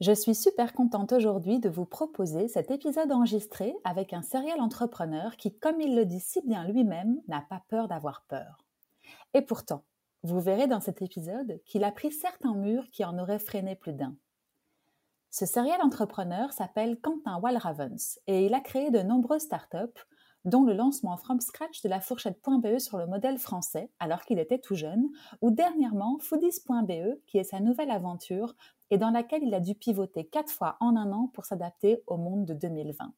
Je suis super contente aujourd'hui de vous proposer cet épisode enregistré avec un serial entrepreneur qui, comme il le dit si bien lui-même, n'a pas peur d'avoir peur. Et pourtant, vous verrez dans cet épisode qu'il a pris certains murs qui en auraient freiné plus d'un. Ce serial entrepreneur s'appelle Quentin Walravens et il a créé de nombreuses startups dont le lancement from scratch de la fourchette.be sur le modèle français alors qu'il était tout jeune, ou dernièrement Foodies.be qui est sa nouvelle aventure et dans laquelle il a dû pivoter quatre fois en un an pour s'adapter au monde de 2020.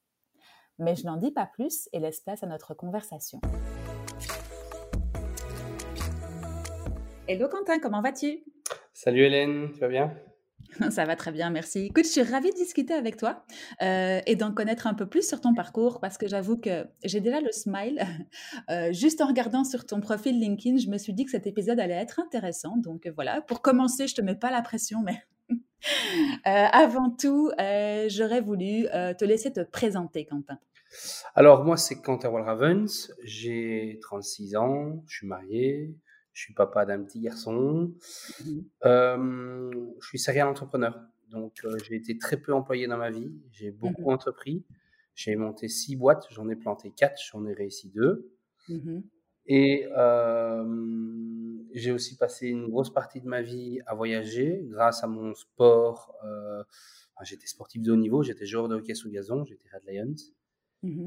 Mais je n'en dis pas plus et laisse place à notre conversation. Hello Quentin, comment vas-tu? Salut Hélène, tu vas bien? Ça va très bien, merci. Écoute, je suis ravie de discuter avec toi euh, et d'en connaître un peu plus sur ton parcours parce que j'avoue que j'ai déjà le smile. Euh, juste en regardant sur ton profil LinkedIn, je me suis dit que cet épisode allait être intéressant. Donc euh, voilà, pour commencer, je te mets pas la pression, mais avant tout, j'aurais voulu te laisser te présenter, Quentin. Alors moi, c'est Quentin Walravens, j'ai 36 ans, je suis marié, je suis papa d'un petit garçon. Mmh je suis serial entrepreneur. Donc, euh, j'ai été très peu employé dans ma vie. J'ai mmh beaucoup entrepris. J'ai monté six boîtes. J'en ai planté quatre. J'en ai réussi deux. Mmh Et j'ai aussi passé une grosse partie de ma vie à voyager grâce à mon sport. Euh, j'étais sportif de haut niveau. J'étais joueur de hockey sous gazon. J'étais Red Lions.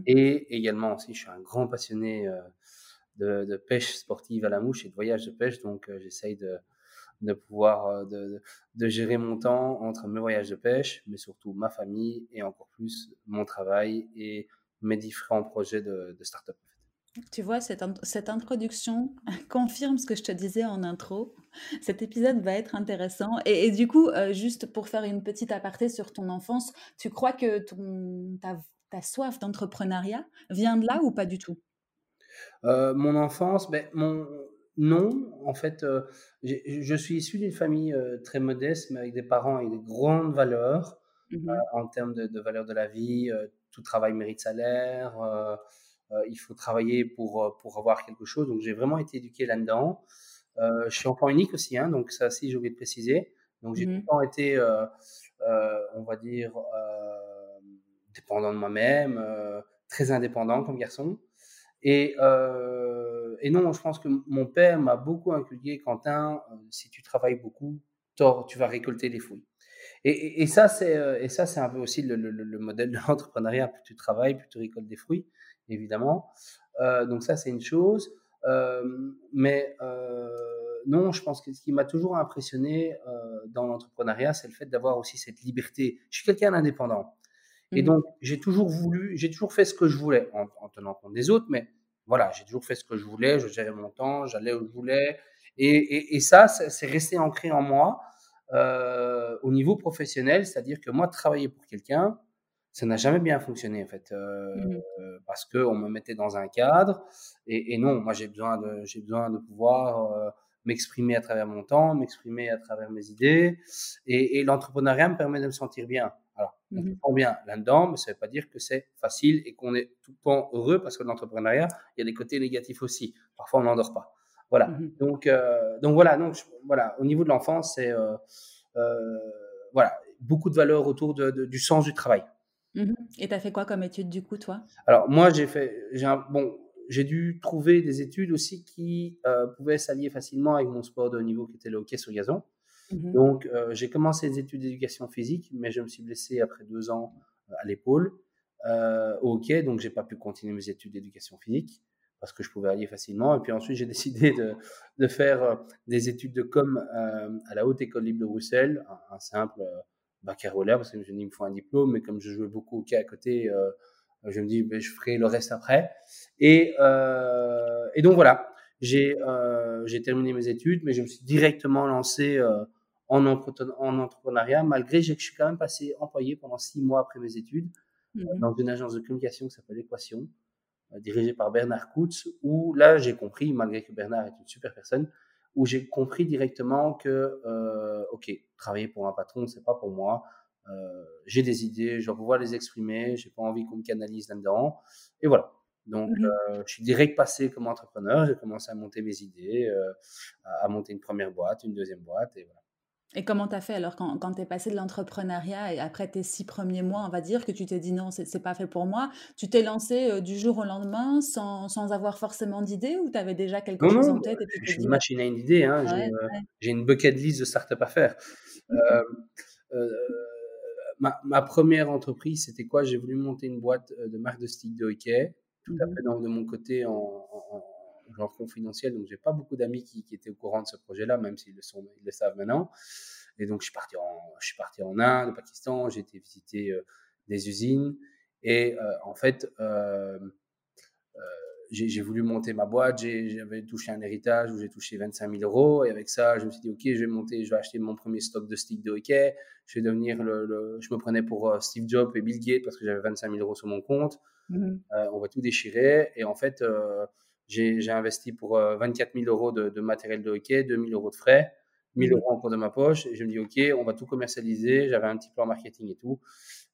Et également aussi, je suis un grand passionné euh, de, pêche sportive à la mouche et de voyage de pêche. Donc, euh, j'essaye de, de pouvoir de, de, gérer mon temps entre mes voyages de pêche, mais surtout ma famille et encore plus mon travail et mes différents projets de, de start-up. Tu vois, cette, cette, introduction confirme ce que je te disais en intro. Cet épisode va être intéressant. Et, du coup, euh, juste pour faire une petite aparté sur ton enfance, tu crois que ton, ta, ta soif d'entrepreneuriat vient de là ou pas du tout? Euh, mon enfance, ben, mon, non, en fait, euh, je suis issu d'une famille très modeste, mais avec des parents avec des grandes valeurs mmh en termes de, de valeurs de la vie. tout travail mérite salaire. Il faut travailler pour, pour avoir quelque chose. Donc, j'ai vraiment été éduqué là-dedans. je suis enfant unique aussi, hein, donc ça aussi, j'ai oublié de préciser. Donc, j'ai mmh tout le temps été, on va dire, dépendant de moi-même, très indépendant comme garçon. Et, euh, et non, je pense que mon père m'a beaucoup inculqué, Quentin, euh, si tu travailles beaucoup, tu vas récolter les fruits. Et, et, ça, c'est euh, et ça, c'est un peu aussi le, le, le modèle de l'entrepreneuriat. Plus tu travailles, plus tu récoltes des fruits, évidemment. Euh, donc ça, c'est une chose. Euh, mais euh, non, je pense que ce qui m'a toujours impressionné dans l'entrepreneuriat, c'est le fait d'avoir aussi cette liberté. Je suis quelqu'un d'indépendant. Et mmh. donc, j'ai toujours voulu, j'ai toujours fait ce que je voulais, en, en, tenant compte des autres, mais voilà, j'ai toujours fait ce que je voulais, je gérais mon temps, j'allais où je voulais. Et, et, et ça, c'est resté ancré en moi euh, au niveau professionnel, c'est-à-dire que moi, travailler pour quelqu'un, ça n'a jamais bien fonctionné en fait, euh, mmh. parce que on me mettait dans un cadre. Et, et non, moi, j'ai besoin de, j'ai besoin de pouvoir euh, m'exprimer à travers mon temps, m'exprimer à travers mes idées. Et, et l'entrepreneuriat me permet de me sentir bien. Alors, on mmh se bien là-dedans, mais ça ne veut pas dire que c'est facile et qu'on est tout le temps heureux parce que l'entrepreneuriat, il y a des côtés négatifs aussi. Parfois, on n'endort pas. Voilà. Mmh donc, euh, donc voilà. Donc voilà. Au niveau de l'enfance, c'est euh, euh, voilà beaucoup de valeurs autour de, du sens du travail. Mmh et tu as fait quoi comme études du coup, toi? Alors moi, j'ai fait, j'ai bon, j'ai dû trouver des études aussi qui pouvaient s'allier facilement avec mon sport de haut niveau qui était le hockey sur gazon. Mmh donc, euh, j'ai commencé les études d'éducation physique, mais je me suis blessé après deux ans euh, à l'épaule euh, au hockey, donc j'ai pas pu continuer mes études d'éducation physique parce que je pouvais allier facilement. Et puis ensuite, j'ai décidé de, de, faire des études de com à la Haute École Libre de Bruxelles, un, simple baccalauréat, parce que je me suis dit, il me faut un diplôme, mais comme je jouais beaucoup au hockey à côté, je me dis, ben, je ferai le reste après. Et, et donc voilà, j'ai j'ai terminé mes études, mais je me suis directement lancé en, en entrepreneuriat, malgré que je suis quand même passé employé pendant six mois après mes études, mmh dans une agence de communication qui s'appelle Équation, dirigée par Bernard Koutz, où là, j'ai compris, malgré que Bernard est une super personne, où j'ai compris directement que, OK, travailler pour un patron, c'est pas pour moi. j'ai des idées, je dois pouvoir les exprimer, j'ai pas envie qu'on me canalise là-dedans. Et voilà. Donc, mmh je suis direct passé comme entrepreneur. J'ai commencé à monter mes idées, à, monter une première boîte, une deuxième boîte, et voilà. Et comment tu as fait alors quand, quand tu es passé de l'entrepreneuriat et après tes six premiers mois, on va dire que tu t'es dit non, c'est pas fait pour moi, tu t'es lancé du jour au lendemain sans, sans avoir forcément d'idée ou tu avais déjà quelque chose en tête Je suis une machine à une idée, hein, j'ai une bucket list de start-up à faire. Mmh. Ma, ma, première entreprise, c'était quoi? J'ai voulu monter une boîte de marque de stick de hockey tout à mmh. fait de mon côté en, genre confidentiel. Donc, j'ai pas beaucoup d'amis qui, qui, étaient au courant de ce projet-là, même s'ils le, sont, ils le savent maintenant. Et donc, je suis parti en, je suis parti en Inde, au Pakistan, j'ai été visiter euh, des usines. Et euh, en fait, euh, j'ai voulu monter ma boîte, j'avais touché un héritage où j'ai touché 25 000 euros. Et avec ça, je me suis dit, OK, je vais monter, je vais acheter mon premier stock de sticks de hockey. Je vais devenir le, je me prenais pour Steve Jobs et Bill Gates parce que j'avais 25 000 euros sur mon compte. Mmh on va tout déchirer. Et en fait, j'ai investi pour 24 000 euros de, matériel de hockey, 2 000 euros de frais, 1 000 mmh euros en cours de ma poche. Et je me dis, OK, on va tout commercialiser. J'avais un petit plan marketing et tout.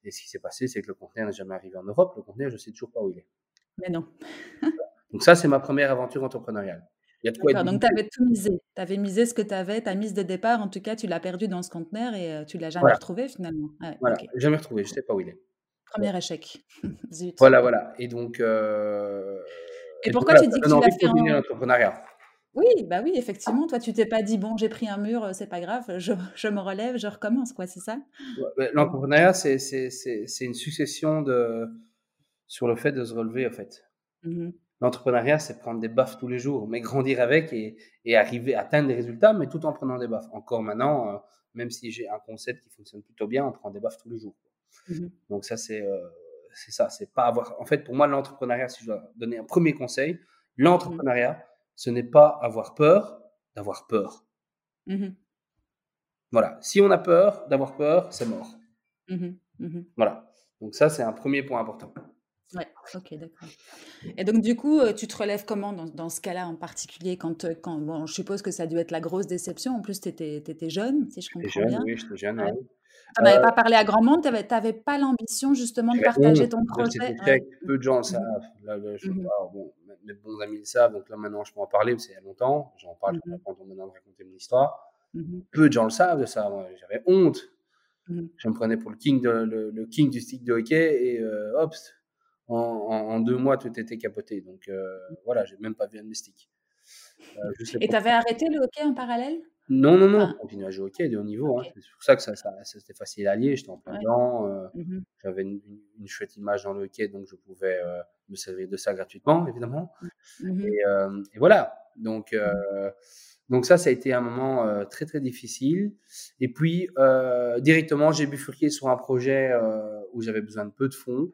Et ce qui s'est passé, c'est que le conteneur n'est jamais arrivé en Europe. Le conteneur, je ne sais toujours pas où il est. Mais non. Donc ça, c'est ma première aventure entrepreneuriale. Il donc tu avais tout misé. Tu avais misé ce que tu avais, ta mise de départ, en tout cas, tu l'as perdu dans ce conteneur et tu ne l'as jamais retrouvé finalement. voilà, jamais retrouvé, je ne sais pas où il est. Premier échec. Voilà, voilà. Et donc. Et, pourquoi tu dis que tu l'as fait en... l'entrepreneuriat Oui, bah oui, effectivement. Toi, tu t'es pas dit bon, j'ai pris un mur, c'est pas grave, je, je, me relève, je recommence, quoi, c'est ça? L'entrepreneuriat, c'est une succession de sur le fait de se relever, en fait. Mmh L'entrepreneuriat, c'est prendre des baffes tous les jours, mais grandir avec et, et, arriver à atteindre des résultats, mais tout en prenant des baffes. Encore maintenant, euh, même si j'ai un concept qui fonctionne plutôt bien, on prend des baffes tous les jours. Mmh Donc ça, c'est euh, c'est ça, c'est pas avoir. En fait, pour moi, l'entrepreneuriat, si je dois donner un premier conseil, l'entrepreneuriat, ce n'est pas avoir peur d'avoir peur. Mmh voilà. Si on a peur d'avoir peur, c'est mort. Mmh mmh voilà. Donc ça, c'est un premier point important. Ouais, ok, d'accord. Et donc, du coup, euh, tu te relèves comment dans, dans ce cas-là en particulier quand, euh, quand, bon, je suppose que ça a dû être la grosse déception. En plus, tu étais, étais, jeune, si je comprends jeune, bien. Oui, j'étais jeune. Tu n'avais pas parlé à grand monde, tu n'avais pas l'ambition justement de partager ton projet. Peu de gens le savent. Là, je, mmh bon, mes bons amis le savent, donc là maintenant je peux en parler, parce qu'il y a longtemps. J'en parle mmh quand on demande de raconter mon histoire. Mmh Peu de gens le savent de ça. J'avais honte. Je me prenais pour le king, de, le, king du stick de hockey et euh, hop, en, en, deux mois tout était capoté. Donc euh, voilà, j'ai même pas vu un. Euh, et tu avais arrêté le hockey en parallèle? Non, non, non, on continue à jouer au hockey de haut niveau. Hein. C'est pour ça que ça, ça, c'était facile à lier. J'étais en plein dedans. Euh, mmh j'avais une, une, chouette image dans le hockey, donc je pouvais euh, me servir de ça gratuitement, évidemment. Mmh et, euh, et, voilà. Donc, mmh donc ça, ça a été un moment très, très difficile. Et puis, directement, j'ai bifurqué sur un projet où j'avais besoin de peu de fonds.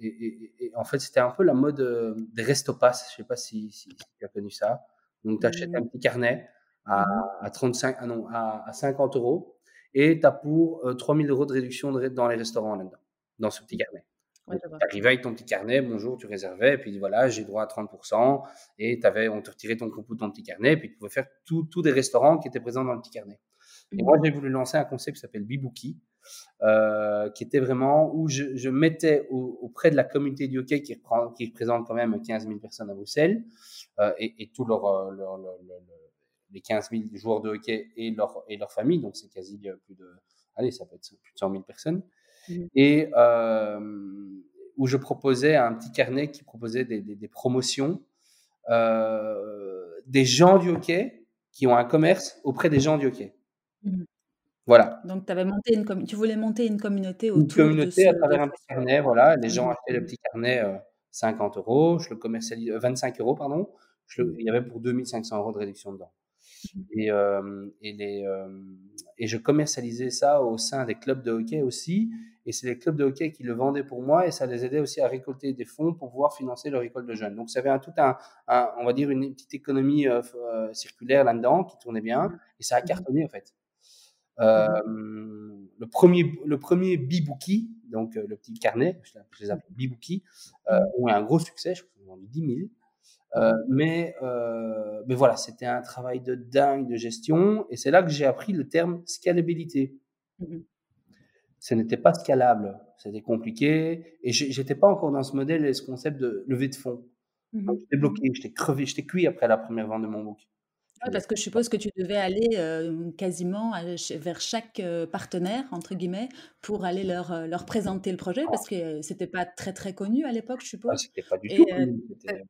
Et, et, et, en fait, c'était un peu la mode des restopass. Je ne sais pas si, si, si tu as connu ça. Donc, tu achètes un mmh. petit carnet à, mmh. à 35, ah non, à, à 50 euros et tu as pour euh, 3000 euros de réduction dans les restaurants là-dedans, dans ce petit carnet. tu arrivais avec ton petit carnet, bonjour, tu réservais, et puis voilà, j'ai droit à 30%, et avais, on te retirait ton coupon de ton petit carnet, et puis tu pouvais faire tous des restaurants qui étaient présents dans le petit carnet. Et moi, mmh. j'ai voulu lancer un concept qui s'appelle euh, qui était vraiment où je, je mettais auprès de la communauté du hockey qui, reprend, qui représente quand même 15 000 personnes à Bruxelles, euh, et, et tous leur, euh, leur, leur, les 15 000 joueurs de hockey et leur, et leur famille, donc c'est quasi plus de, allez, ça peut être plus de 100 000 personnes, mmh. et euh, où je proposais un petit carnet qui proposait des, des, des promotions, euh, des gens du hockey qui ont un commerce auprès des gens du hockey. Mmh. Voilà. Donc, avais monté une tu voulais monter une communauté autour Une communauté à travers un petit carnet, voilà. Les gens achetaient le petit carnet 50 euros, je le commercialise, 25 euros, pardon. Je il y avait pour 2500 euros de réduction dedans. Mmh. Et, euh, et, les, euh, et je commercialisais ça au sein des clubs de hockey aussi. Et c'est les clubs de hockey qui le vendaient pour moi et ça les aidait aussi à récolter des fonds pour pouvoir financer leur école de jeunes. Donc, ça avait un, tout un, on va dire, une petite économie euh, circulaire là-dedans qui tournait bien mmh. et ça a mmh. cartonné en fait. Mmh. le premier, le premier Bibouki, donc le petit carnet, je les appelle Bibouki, mmh. ont eu un gros succès, je crois qu'ils ont vendu 10 000. Euh, mais, euh, mais voilà, c'était un travail de dingue de gestion. Et c'est là que j'ai appris le terme scalabilité. Mmh ce n'était pas scalable, c'était compliqué. Et j'étais pas encore dans ce modèle et ce concept de levée de fonds. Mmh j'étais bloqué, j'étais crevé, j'étais cuit après la première vente de mon book parce que je suppose que tu devais aller quasiment vers chaque partenaire, entre guillemets, pour aller leur, leur présenter le projet, parce que c'était pas très très connu à l'époque, je ah, suppose. c'était pas du tout connu,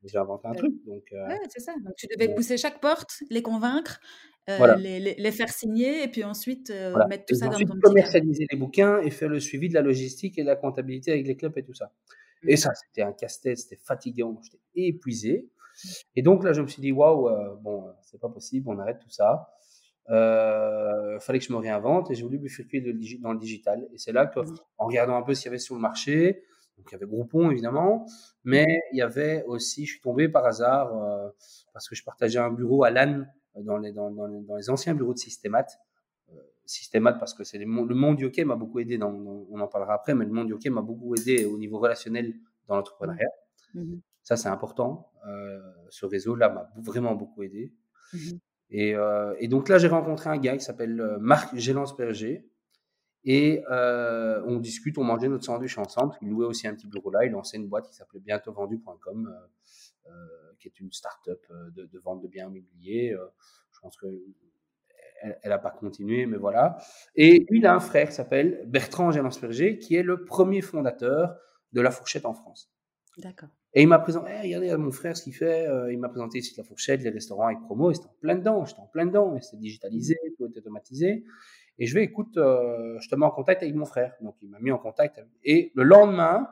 j'ai inventé un truc. Donc, ouais, c'est ça. Donc tu devais pousser chaque porte, les convaincre, les, les, faire signer, et puis ensuite mettre tout ça dans ton commercialiser les bouquins et faire le suivi de la logistique et de la comptabilité avec les clubs et tout ça. Et mmh. ça, c'était un casse-tête, c'était fatigant, j'étais épuisé. Et donc là, je me suis dit, waouh, euh, bon, euh, c'est pas possible, on arrête tout ça. Euh, fallait que je me réinvente et j'ai voulu bifurquer dans le digital. Et c'est là que, mmh. en regardant un peu ce qu'il y avait sur le marché, donc il y avait Groupon évidemment, mais il y avait aussi, je suis tombé par hasard euh, parce que je partageais un bureau à Lannes dans les, dans, dans, dans les anciens bureaux de Systémat. Euh, Systémat parce que c'est le monde du hockey m'a beaucoup aidé, dans, on en parlera après, mais le monde du hockey m'a beaucoup aidé au niveau relationnel dans l'entrepreneuriat. Mmh. Ça, c'est important. Euh, ce réseau-là m'a vraiment beaucoup aidé. Mmh et, euh, et, donc là, j'ai rencontré un gars qui s'appelle euh, Marc Gélance-Berger. Et euh, on discute, on mangeait notre sandwich ensemble. Il louait aussi un petit bureau là. Il lançait une boîte qui s'appelait bientôtvendu.com, euh, qui est une start-up de, de, vente de biens immobiliers. je pense que elle n'a pas continué, mais voilà. Et lui, il a un frère qui s'appelle Bertrand Gélance-Berger, qui est le premier fondateur de la fourchette en France. D'accord. Et il m'a présenté, hey, regardez mon frère ce qu'il fait, euh, il m'a présenté ici la fourchette, les restaurants avec promo, et c'était en plein dedans, j'étais en plein dedans, et c'était digitalisé, mmh. tout était automatisé. Et je vais, écoute, euh, je te mets en contact avec mon frère. Donc il m'a mis en contact. Et le lendemain,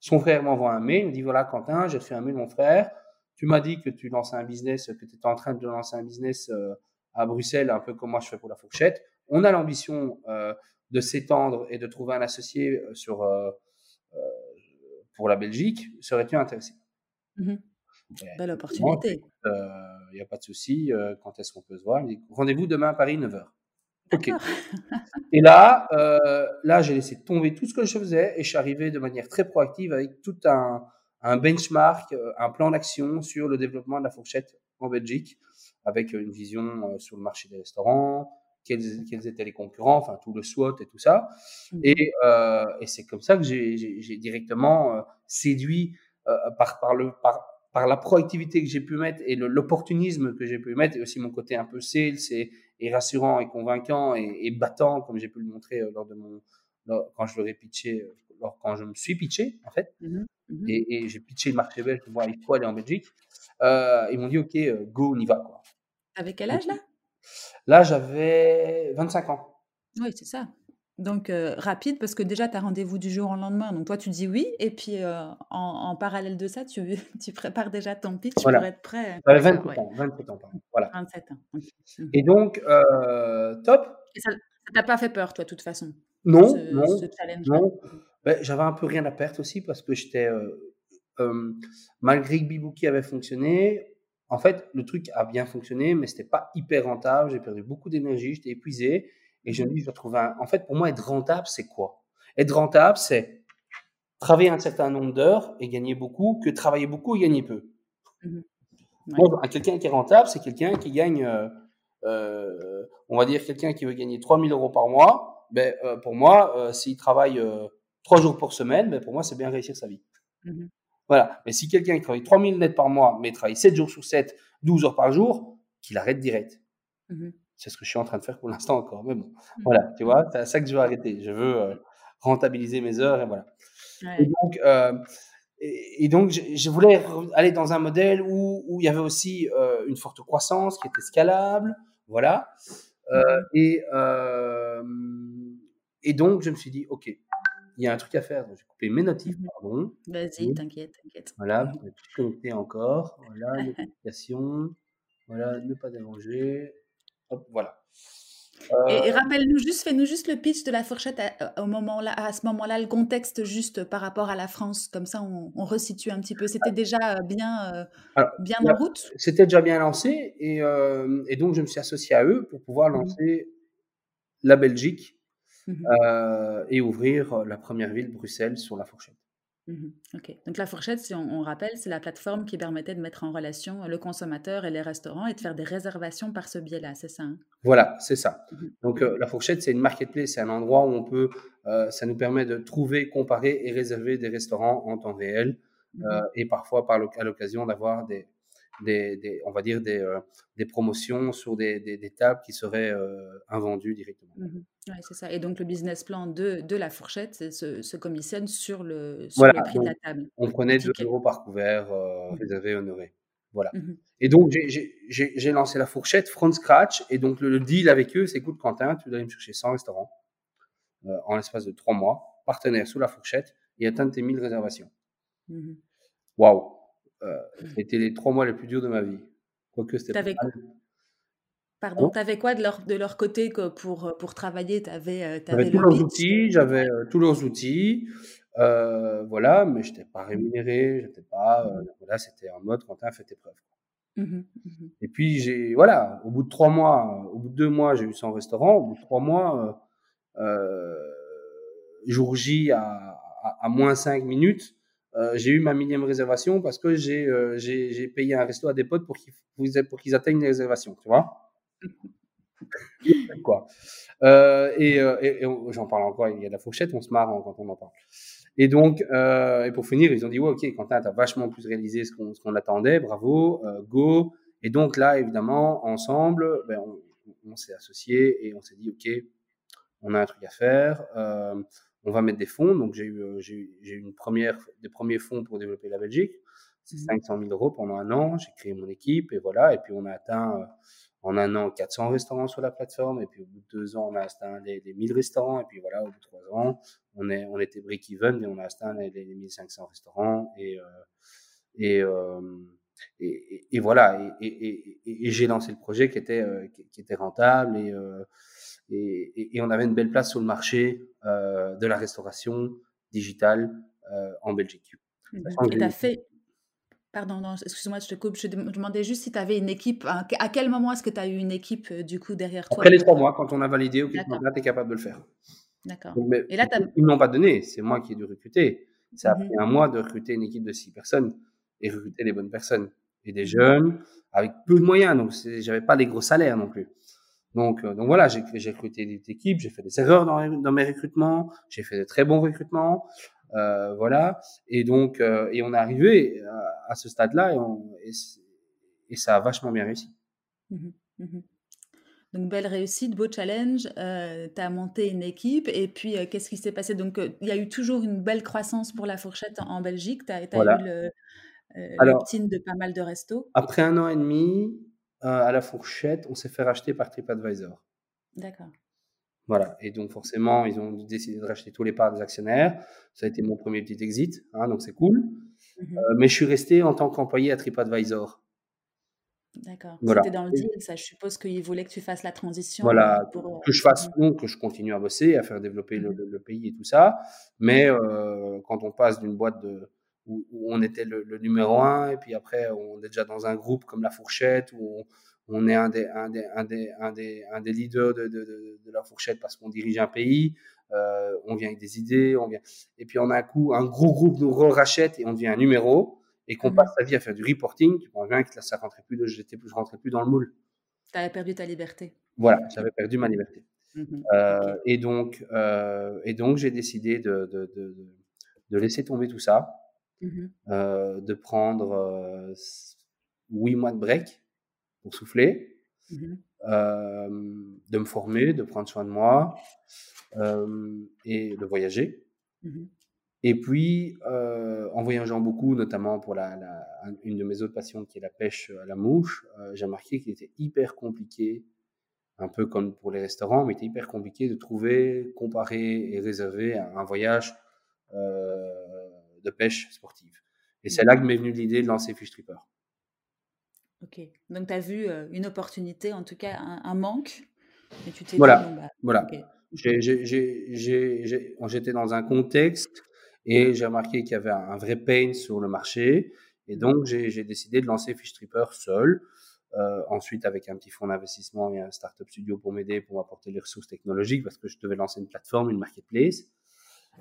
son frère m'envoie un mail, il me dit, voilà Quentin, j'ai fait un mail mon frère, tu m'as dit que tu lançais un business, que tu étais en train de lancer un business euh, à Bruxelles, un peu comme moi je fais pour la fourchette. On a l'ambition de s'étendre et de trouver un associé sur pour la Belgique, serais-tu intéressé? Mmh Belle opportunité. Il n'y euh, a pas de souci. Euh, quand est-ce qu'on peut se voir? Rendez-vous demain à Paris, 9h. Ok. et là, euh, là, j'ai laissé tomber tout ce que je faisais et je suis arrivé de manière très proactive avec tout un, un benchmark, un plan d'action sur le développement de la fourchette en Belgique, avec une vision sur le marché des restaurants, quels, étaient les concurrents, enfin tout le SWOT et tout ça. Mmh. Et, euh, et c'est comme ça que j'ai directement euh, séduit euh, par, par, le, par, par la proactivité que j'ai pu mettre et l'opportunisme que j'ai pu mettre, et aussi mon côté un peu sales et, et rassurant et convaincant et, battant, comme j'ai pu le montrer lors de mon, quand je pitché, quand je me suis pitché en fait, mmh mmh et, et j'ai pitché le marché belge pour voir il faut aller en Belgique. ils m'ont dit ok, go, on y va quoi. Avec quel âge là? Là, j'avais 25 ans. Oui, c'est ça. Donc, euh, rapide, parce que déjà, tu as rendez-vous du jour au lendemain. Donc, toi, tu dis oui. Et puis, euh, en, parallèle de ça, tu, tu prépares déjà ton pitch pour être prêt. 27 ans, 27 ans. Voilà. 27 ans. Mmh. Et donc, euh, top. Et ça t'a pas fait peur, toi, de toute façon? Non, non. non. Ben, j'avais un peu rien à perdre aussi parce que j'étais. malgré que Bibouki avait fonctionné, en fait, le truc a bien fonctionné, mais c'était pas hyper rentable. J'ai perdu beaucoup d'énergie, j'étais épuisé. Et je me dis, je vais un. En fait, pour moi, être rentable, c'est quoi? Être rentable, c'est travailler un certain nombre d'heures et gagner beaucoup, que travailler beaucoup et gagner peu. Mmh quelqu'un qui est rentable, c'est quelqu'un qui gagne, euh, euh, on va dire, quelqu'un qui veut gagner 3000 euros par mois. Ben, euh, pour moi, s'il travaille trois jours par semaine, ben, pour moi, c'est bien réussir sa vie. Mmh voilà. Mais si quelqu'un qui travaille 3000 nets par mois, mais travaille 7 jours sur 7, 12 heures par jour, qu'il arrête direct. Mmh c'est ce que je suis en train de faire pour l'instant encore. Mais bon, mmh. voilà, tu vois, c'est ça que je veux arrêter. Je veux euh, rentabiliser mes heures et voilà. Et donc, euh, et, donc je, voulais aller dans un modèle où, où il y avait aussi euh, une forte croissance qui était scalable. Voilà. Et, et donc, je me suis dit, OK, il y a un truc à faire. J'ai coupé mes notifs, mmh pardon. Vas-y, t'inquiète, t'inquiète. Voilà, vous tout connecter encore. Voilà, notification. voilà, ne pas déranger. Hop, voilà. Et, euh rappelle-nous juste, fais-nous juste le pitch de la fourchette à, au moment -là, à ce moment-là, le contexte juste par rapport à la France, comme ça on, on resitue un petit peu. C'était déjà euh, bien, euh, bien en route? C'était déjà bien lancé et, euh, et, donc je me suis associé à eux pour pouvoir mmh lancer la Belgique mmh et ouvrir la première ville, Bruxelles, sur la fourchette. Mmh OK. Donc la fourchette, si on, rappelle, c'est la plateforme qui permettait de mettre en relation le consommateur et les restaurants et de faire des réservations par ce biais-là, c'est ça hein? Voilà, c'est ça. Mmh Donc la fourchette, c'est une marketplace, c'est un endroit où on peut, ça nous permet de trouver, comparer et réserver des restaurants en temps réel et parfois par à l'occasion d'avoir des, des, on va dire des, euh, des promotions sur des, des, tables qui seraient euh, invendues directement. Mmh c'est ça. Et donc le business plan de, de la fourchette se, se, commissionne sur le, sur le prix de la table. On prenait 2 euros par couvert euh, mmh réservé, honoré. Voilà. Mmh et donc j'ai lancé la fourchette front scratch. Et donc le, deal avec eux, c'est écoute Quentin, tu dois aller me chercher 100 restaurants en l'espace de 3 mois, partenaire sous la fourchette, et atteindre tes 1000 réservations. Waouh euh, c'était les trois mois les plus durs de ma vie. Quoique c'était pas Pardon, tu avais quoi de leur, de leur côté pour, euh, pour travailler? Tu avais, euh, avais tous leurs outils, j'avais tous leurs outils, voilà, mais je n'étais pas mmh. rémunéré, j'étais pas, mmh. voilà, c'était en mode Quentin, fais tes preuves. Mmh Et puis, j'ai, voilà, au bout de trois mois, au bout de deux mois, j'ai eu 100 restaurants, au bout de trois mois, jour J à, à, à moins 5 minutes, euh, j'ai eu ma millième réservation parce que j'ai euh, j'ai payé un resto à des potes pour qu'ils pour qu'ils atteignent les réservations, tu vois. quoi. Euh, et, et, j'en parle encore, il y a de la fourchette, on se marre quand on en parle. Et donc, et pour finir, ils ont dit, ouais, ok, Quentin, tu as vachement plus réalisé ce qu'on attendait, bravo, go. Et donc là, évidemment, ensemble, ben, on, on s'est associés et on s'est dit, ok, on a un truc à faire on va mettre des fonds. Donc, j'ai eu, euh, j'ai eu une première, des premiers fonds pour développer la Belgique. C'est 500 mmh 000 euros pendant un an. J'ai créé mon équipe et voilà. Et puis, on a atteint euh, en un an 400 restaurants sur la plateforme. Et puis, au bout de deux ans, on a atteint les, 1000 restaurants. Et puis, voilà, au bout de trois ans, on, est, on était break-even et on a atteint les, 1500 restaurants. Et, euh, et, et, voilà. Et, j'ai lancé le projet qui était, qui, était rentable et, et, on avait une belle place sur le marché euh, de la restauration digitale euh, en Belgique. Et tu as fait. Pardon, excuse-moi, je te coupe. Je demandais juste si tu avais une équipe. À quel moment est-ce que tu as eu une équipe euh, du coup derrière toi? Après les trois mois, quand on a validé, ok, là, tu es capable de le faire. D'accord. Et là, ils ne m'ont pas donné, c'est moi qui ai dû recruter. Ça a mmh pris un mois de recruter une équipe de six personnes et recruter les bonnes personnes. Et des mmh jeunes avec peu de moyens, donc j'avais pas des gros salaires non plus. Donc, euh, donc voilà, j'ai recruté des équipes, j'ai fait des erreurs dans, dans mes recrutements, j'ai fait de très bons recrutements, euh, voilà. Et donc, euh, et on est arrivé à, ce stade-là et, et, ça a vachement bien réussi. Mmh mmh donc, belle réussite, beau challenge. Euh, tu as monté une équipe. Et puis, qu'est-ce qui s'est passé? Donc, il y a eu toujours une belle croissance pour la fourchette en, Belgique. Tu as, eu le, euh, de pas mal de restos. Après un an et demi, à la fourchette, on s'est fait racheter par TripAdvisor. D'accord. Voilà. Et donc, forcément, ils ont décidé de racheter tous les parts des actionnaires. Ça a été mon premier petit exit, hein, donc c'est cool. Mmh euh, mais je suis resté en tant qu'employé à TripAdvisor. D'accord. C'était dans le deal, ça. Je suppose qu'ils voulaient que tu fasses la transition. Voilà. Euh, pour, que je fasse, que je continue à bosser, à faire développer le, mmh pays et tout ça. Mais euh, quand on passe d'une boîte de, où, on était le, numéro un, et puis après, on est déjà dans un groupe comme La Fourchette, où on, est un des, un des, un des, un des, un des leaders de, de, de, La Fourchette parce qu'on dirige un pays, euh, on vient avec des idées, on vient... et puis on a un coup, un gros groupe nous rachète et on devient un numéro, et qu'on mmh passe sa vie à faire du reporting, tu comprends bien que là, ça rentrait plus, de, j'étais, je rentrais plus dans le moule. Tu avais perdu ta liberté. Voilà, j'avais perdu ma liberté. Mmh euh, et donc, euh, et donc j'ai décidé de, de, de, de, laisser tomber tout ça Mmh euh, de prendre huit mois de break pour souffler, mmh de me former, de prendre soin de moi et de voyager. Mmh et puis, euh, en voyageant beaucoup, notamment pour la, une de mes autres passions qui est la pêche à la mouche, j'ai remarqué qu'il était hyper compliqué, un peu comme pour les restaurants, mais il était hyper compliqué de trouver, comparer et réserver un, un voyage de pêche sportive. Et c'est là que m'est venue l'idée de lancer Fish Tripper. Ok, donc tu as vu euh, une opportunité, en tout cas un, manque, et tu t'es voilà. dit, bah, voilà. J'étais dans un contexte et j'ai remarqué qu'il y avait un, vrai pain sur le marché. Et donc, j'ai décidé de lancer Fish Tripper seul. ensuite, avec un petit fonds d'investissement et un startup studio pour m'aider, pour m'apporter les ressources technologiques, parce que je devais lancer une plateforme, une marketplace.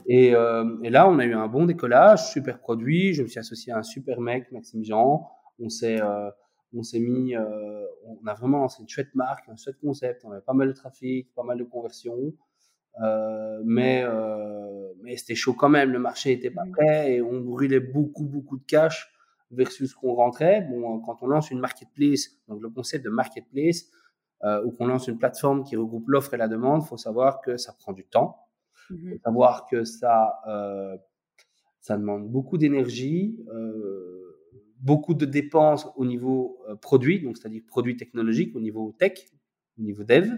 Et, et, là, on a eu un bon décollage, super produit. Je me suis associé à un super mec, Maxime Jean. On s'est on s'est mis, euh, on a vraiment lancé une chouette marque, un chouette concept. On avait pas mal de trafic, pas mal de conversions. Euh, mais euh, mais c'était chaud quand même. Le marché était pas prêt et on brûlait beaucoup beaucoup de cash versus ce qu'on rentrait. Bon, quand on lance une marketplace, donc le concept de marketplace, ou qu'on lance une plateforme qui regroupe l'offre et la demande, faut savoir que ça prend du temps. Mmh faut savoir que ça ça demande beaucoup d'énergie. Euh, beaucoup de dépenses au niveau euh, produit, donc c'est-à-dire produit technologique, au niveau tech, au niveau dev,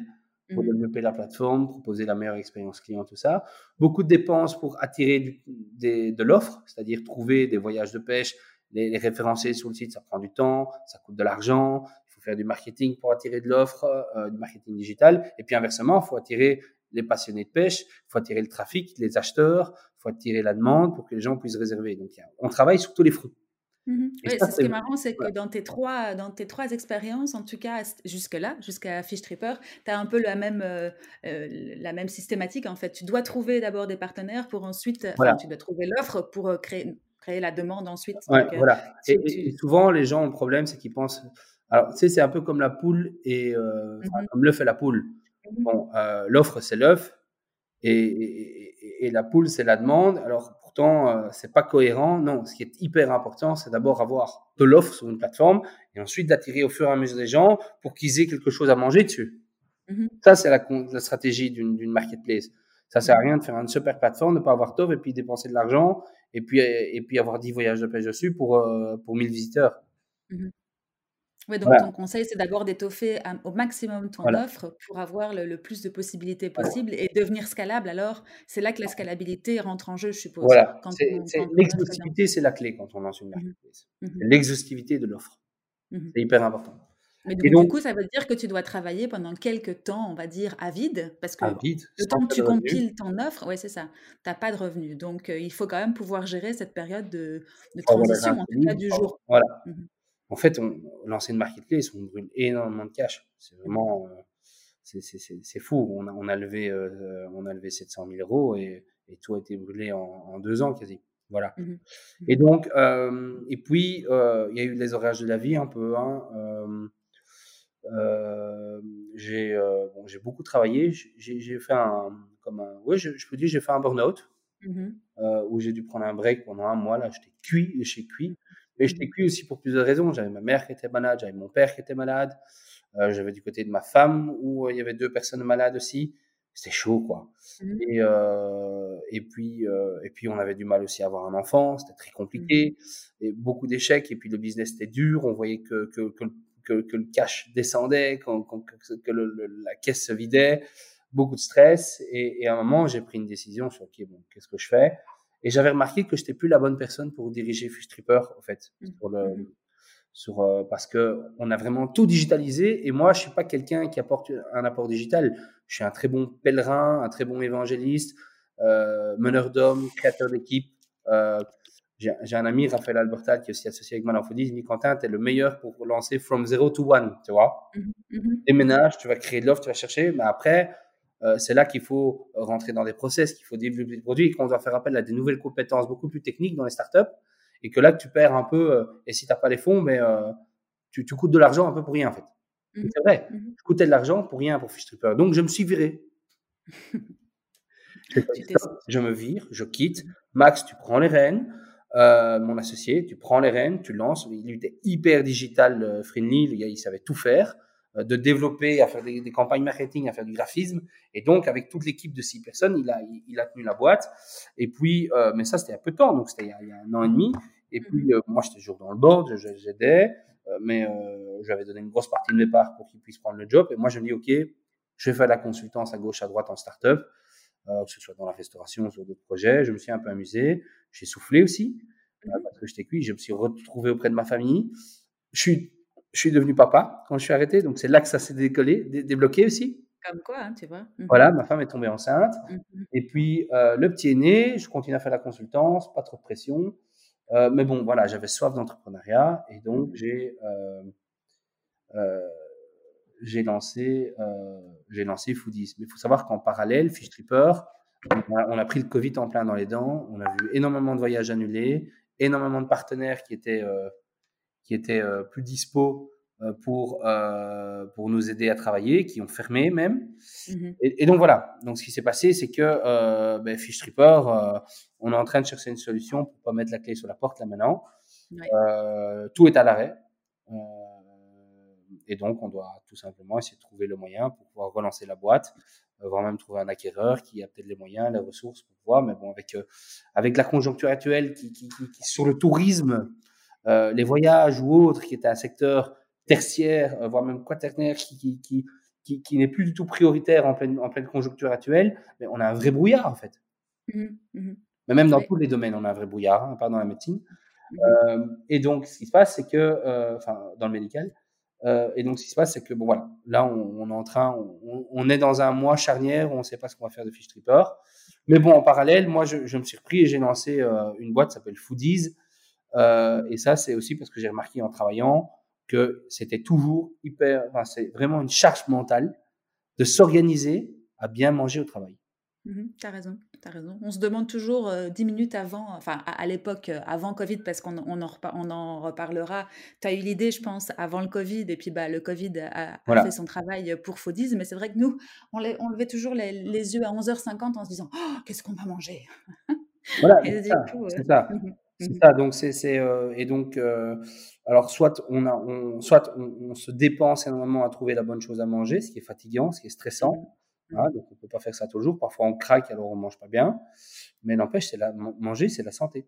pour mmh développer la plateforme, proposer la meilleure expérience client, tout ça. Beaucoup de dépenses pour attirer de l'offre, c'est-à-dire trouver des voyages de pêche, les, référencer sur le site, ça prend du temps, ça coûte de l'argent, faire du marketing pour attirer de l'offre, euh, du marketing digital, et puis inversement, il faut attirer les passionnés de pêche, il faut attirer le trafic, les acheteurs, il faut attirer la demande pour que les gens puissent réserver. Donc, on travaille sur tous les fruits. Mmh ce qui est marrant, c'est que dans tes trois, dans tes trois expériences, en tout cas jusque-là, jusqu'à Fish Tripper, tu as un peu la même, euh, euh, la même systématique. En fait, tu dois trouver d'abord des partenaires pour ensuite, tu dois trouver l'offre pour créer, créer la demande ensuite. voilà. et, souvent, les gens ont le problème, c'est qu'ils pensent. Alors, tu sais, c'est un peu comme la poule et mmh comme l'œuf et la poule. Mmh bon, l'offre, c'est l'œuf et, et, la poule, c'est la demande. Alors, pourtant, euh, c'est pas cohérent. Non, ce qui est hyper important, c'est d'abord avoir de l'offre sur une plateforme et ensuite d'attirer au fur et à mesure des gens pour qu'ils aient quelque chose à manger dessus. Mm-hmm. Ça, c'est la, la, stratégie d'une marketplace. Ça sert à rien de faire une super plateforme, de pas avoir d'offre et puis dépenser de l'argent et puis, et puis avoir 10 voyages de pêche dessus pour, euh, pour 1000 visiteurs. Oui, donc ton conseil, c'est d'abord d'étoffer au maximum ton offre pour avoir le, plus de possibilités possibles et devenir scalable. Alors, c'est là que la scalabilité rentre en jeu, je suppose. Voilà. L'exhaustivité, c'est la clé quand on lance une mmh marketplace. Mmh l'exhaustivité de l'offre. Mmh c'est hyper important. Mais donc, du coup, ça veut dire que tu dois travailler pendant quelques temps, on va dire, à vide, parce que le temps que tu compiles ton offre, ouais, c'est ça, tu n'as pas de revenus. Donc, euh, il faut quand même pouvoir gérer cette période de, de transition, en tout cas du jour. Voilà en fait, on, lancer une marketplace, on brûle énormément de cash. C'est vraiment, euh, c'est fou. On a, on a levé, euh, on a levé 700 000 euros et, et tout a été brûlé en, en deux ans quasi. Voilà. Mmh et donc, euh, et puis, euh, il y a eu les orages de la vie un peu. Hein, j'ai bon, j'ai beaucoup travaillé. J'ai fait un, comme un, ouais, je, je peux dire, j'ai fait un burn-out mmh où j'ai dû prendre un break pendant un mois. Là, j'étais cuit, chez cuit. Mais j'étais cuit aussi pour plusieurs raisons. J'avais ma mère qui était malade, j'avais mon père qui était malade, euh, j'avais du côté de ma femme où euh, il y avait deux personnes malades aussi. C'était chaud, quoi. Mmh. Et, euh, et puis, euh, et puis, on avait du mal aussi à avoir un enfant. C'était très compliqué. Mmh. Et beaucoup d'échecs. Et puis, le business était dur. On voyait que, que, que, que, le cash descendait, que, que la caisse se vidait. Beaucoup de stress. Et, et à un moment, j'ai pris une décision sur, OK, bon, qu'est-ce que je fais? Et j'avais remarqué que j'étais plus la bonne personne pour diriger Fish Tripper, en fait, mmh. sur le, mmh. sur, euh, parce que on a vraiment tout digitalisé. Et moi, je suis pas quelqu'un qui apporte un apport digital. Je suis un très bon pèlerin, un très bon évangéliste, euh, meneur d'hommes, créateur d'équipe. Euh, j'ai un ami, Raphaël Albertal, qui est aussi associé avec Malanfodi. Il dit Quentin, tu es le meilleur pour lancer from zero to one, tu vois. Mmh. Déménage, tu vas créer de l'offre, tu vas chercher, mais après, euh, c'est là qu'il faut rentrer dans des process, qu'il faut développer des produits et qu'on doit faire appel à des nouvelles compétences beaucoup plus techniques dans les startups et que là, tu perds un peu, euh, et si tu n'as pas les fonds, mais euh, tu, tu, coûtes de l'argent un peu pour rien en fait. Mmh c'est vrai, mmh je coûtais de l'argent pour rien pour Fish Tripper. Donc, je me suis viré. je me vire, je quitte. Mmh Max, tu prends les rênes. mon associé, tu prends les rênes, tu lances. Il était hyper digital friendly, le gars, il savait tout faire. Euh, de développer, à faire des, campagnes marketing, à faire du graphisme. Et donc, avec toute l'équipe de six personnes, il a, il, a tenu la boîte. Et puis, euh, mais ça, c'était a peu de temps, donc c'était il, y a un an et demi. Et puis, mhm. euh, moi, j'étais toujours dans le board, j'aidais, mais euh, j'avais donné une grosse partie de mes parts pour qu'il puisse prendre le job. Et moi, je me dis, OK, je vais faire de la consultance à gauche, à droite en startup, que ce soit dans la restauration ou sur d'autres projets. Je me suis un peu amusé. J'ai soufflé aussi, mhm. parce que j'étais cuit. Je me suis retrouvé auprès de ma famille. Je suis je suis devenu papa quand je suis arrêté, donc c'est là que ça s'est décollé, débloqué aussi. Comme quoi, hein, tu vois. Mmh voilà, ma femme est tombée enceinte. Mmh Et puis, euh, le petit est né, je continue à faire la consultance, pas trop de pression. Euh, mais bon, voilà, j'avais soif d'entrepreneuriat et donc mmh j'ai, euh, j'ai lancé, j'ai lancé Foodies. Mais il faut savoir qu'en parallèle, Fish Tripper, on a, pris le Covid en plein dans les dents. On a vu énormément de voyages annulés, énormément de partenaires qui étaient, qui étaient plus dispo pour, pour nous aider à travailler, qui ont fermé même. Mmh et, donc voilà. Donc ce qui s'est passé, c'est que ben, Fish Tripper, on est en train de chercher une solution pour pas mettre la clé sur la porte là maintenant. tout est à l'arrêt. et donc, on doit tout simplement essayer de trouver le moyen pour pouvoir relancer la boîte voire même trouver un acquéreur qui a peut-être les moyens, les ressources pour pouvoir. Mais bon, avec, euh, avec la conjoncture actuelle qui, qui, qui, sur le tourisme, euh, les voyages ou autres, qui est un secteur tertiaire, euh, voire même quaternaire, qui, qui, qui, qui, qui n'est plus du tout prioritaire en pleine, en pleine conjoncture actuelle, mais on a un vrai brouillard en fait. Mmh mmh mais même dans tous les domaines, on a un vrai brouillard, hein, pas dans la médecine. Mmh euh, et donc, ce qui se passe, c'est que, enfin, dans le médical, euh, et donc, ce qui se passe, c'est que bon, voilà, là, on, est en train, on, est dans un mois charnière où on ne sait pas ce qu'on va faire de Fish Tripper. Mais bon, en parallèle, moi, je, me suis repris et j'ai lancé une boîte qui s'appelle Foodies. Euh, et ça, c'est aussi parce que j'ai remarqué en travaillant que c'était toujours hyper, enfin, c'est vraiment une charge mentale de s'organiser à bien manger au travail. Mmh tu as raison, tu as raison. On se demande toujours euh, dix minutes avant, enfin à, l'époque, euh, avant Covid, parce qu'on on en, on en reparlera. Tu as eu l'idée, je pense, avant le Covid, et puis bah, le Covid a, fait son travail pour Foodies, mais c'est vrai que nous, on, on levait toujours les, yeux à 11h50 en se disant oh, Qu'est-ce qu'on va manger Voilà, c'est ça. c'est mmh ça, donc c'est euh, et donc alors soit on a on soit on, se dépense énormément à trouver la bonne chose à manger, ce qui est fatigant, ce qui est stressant, Hein, donc on peut pas faire ça toujours. Parfois on craque alors on mange pas bien, mais n'empêche, c'est la manger, c'est la santé.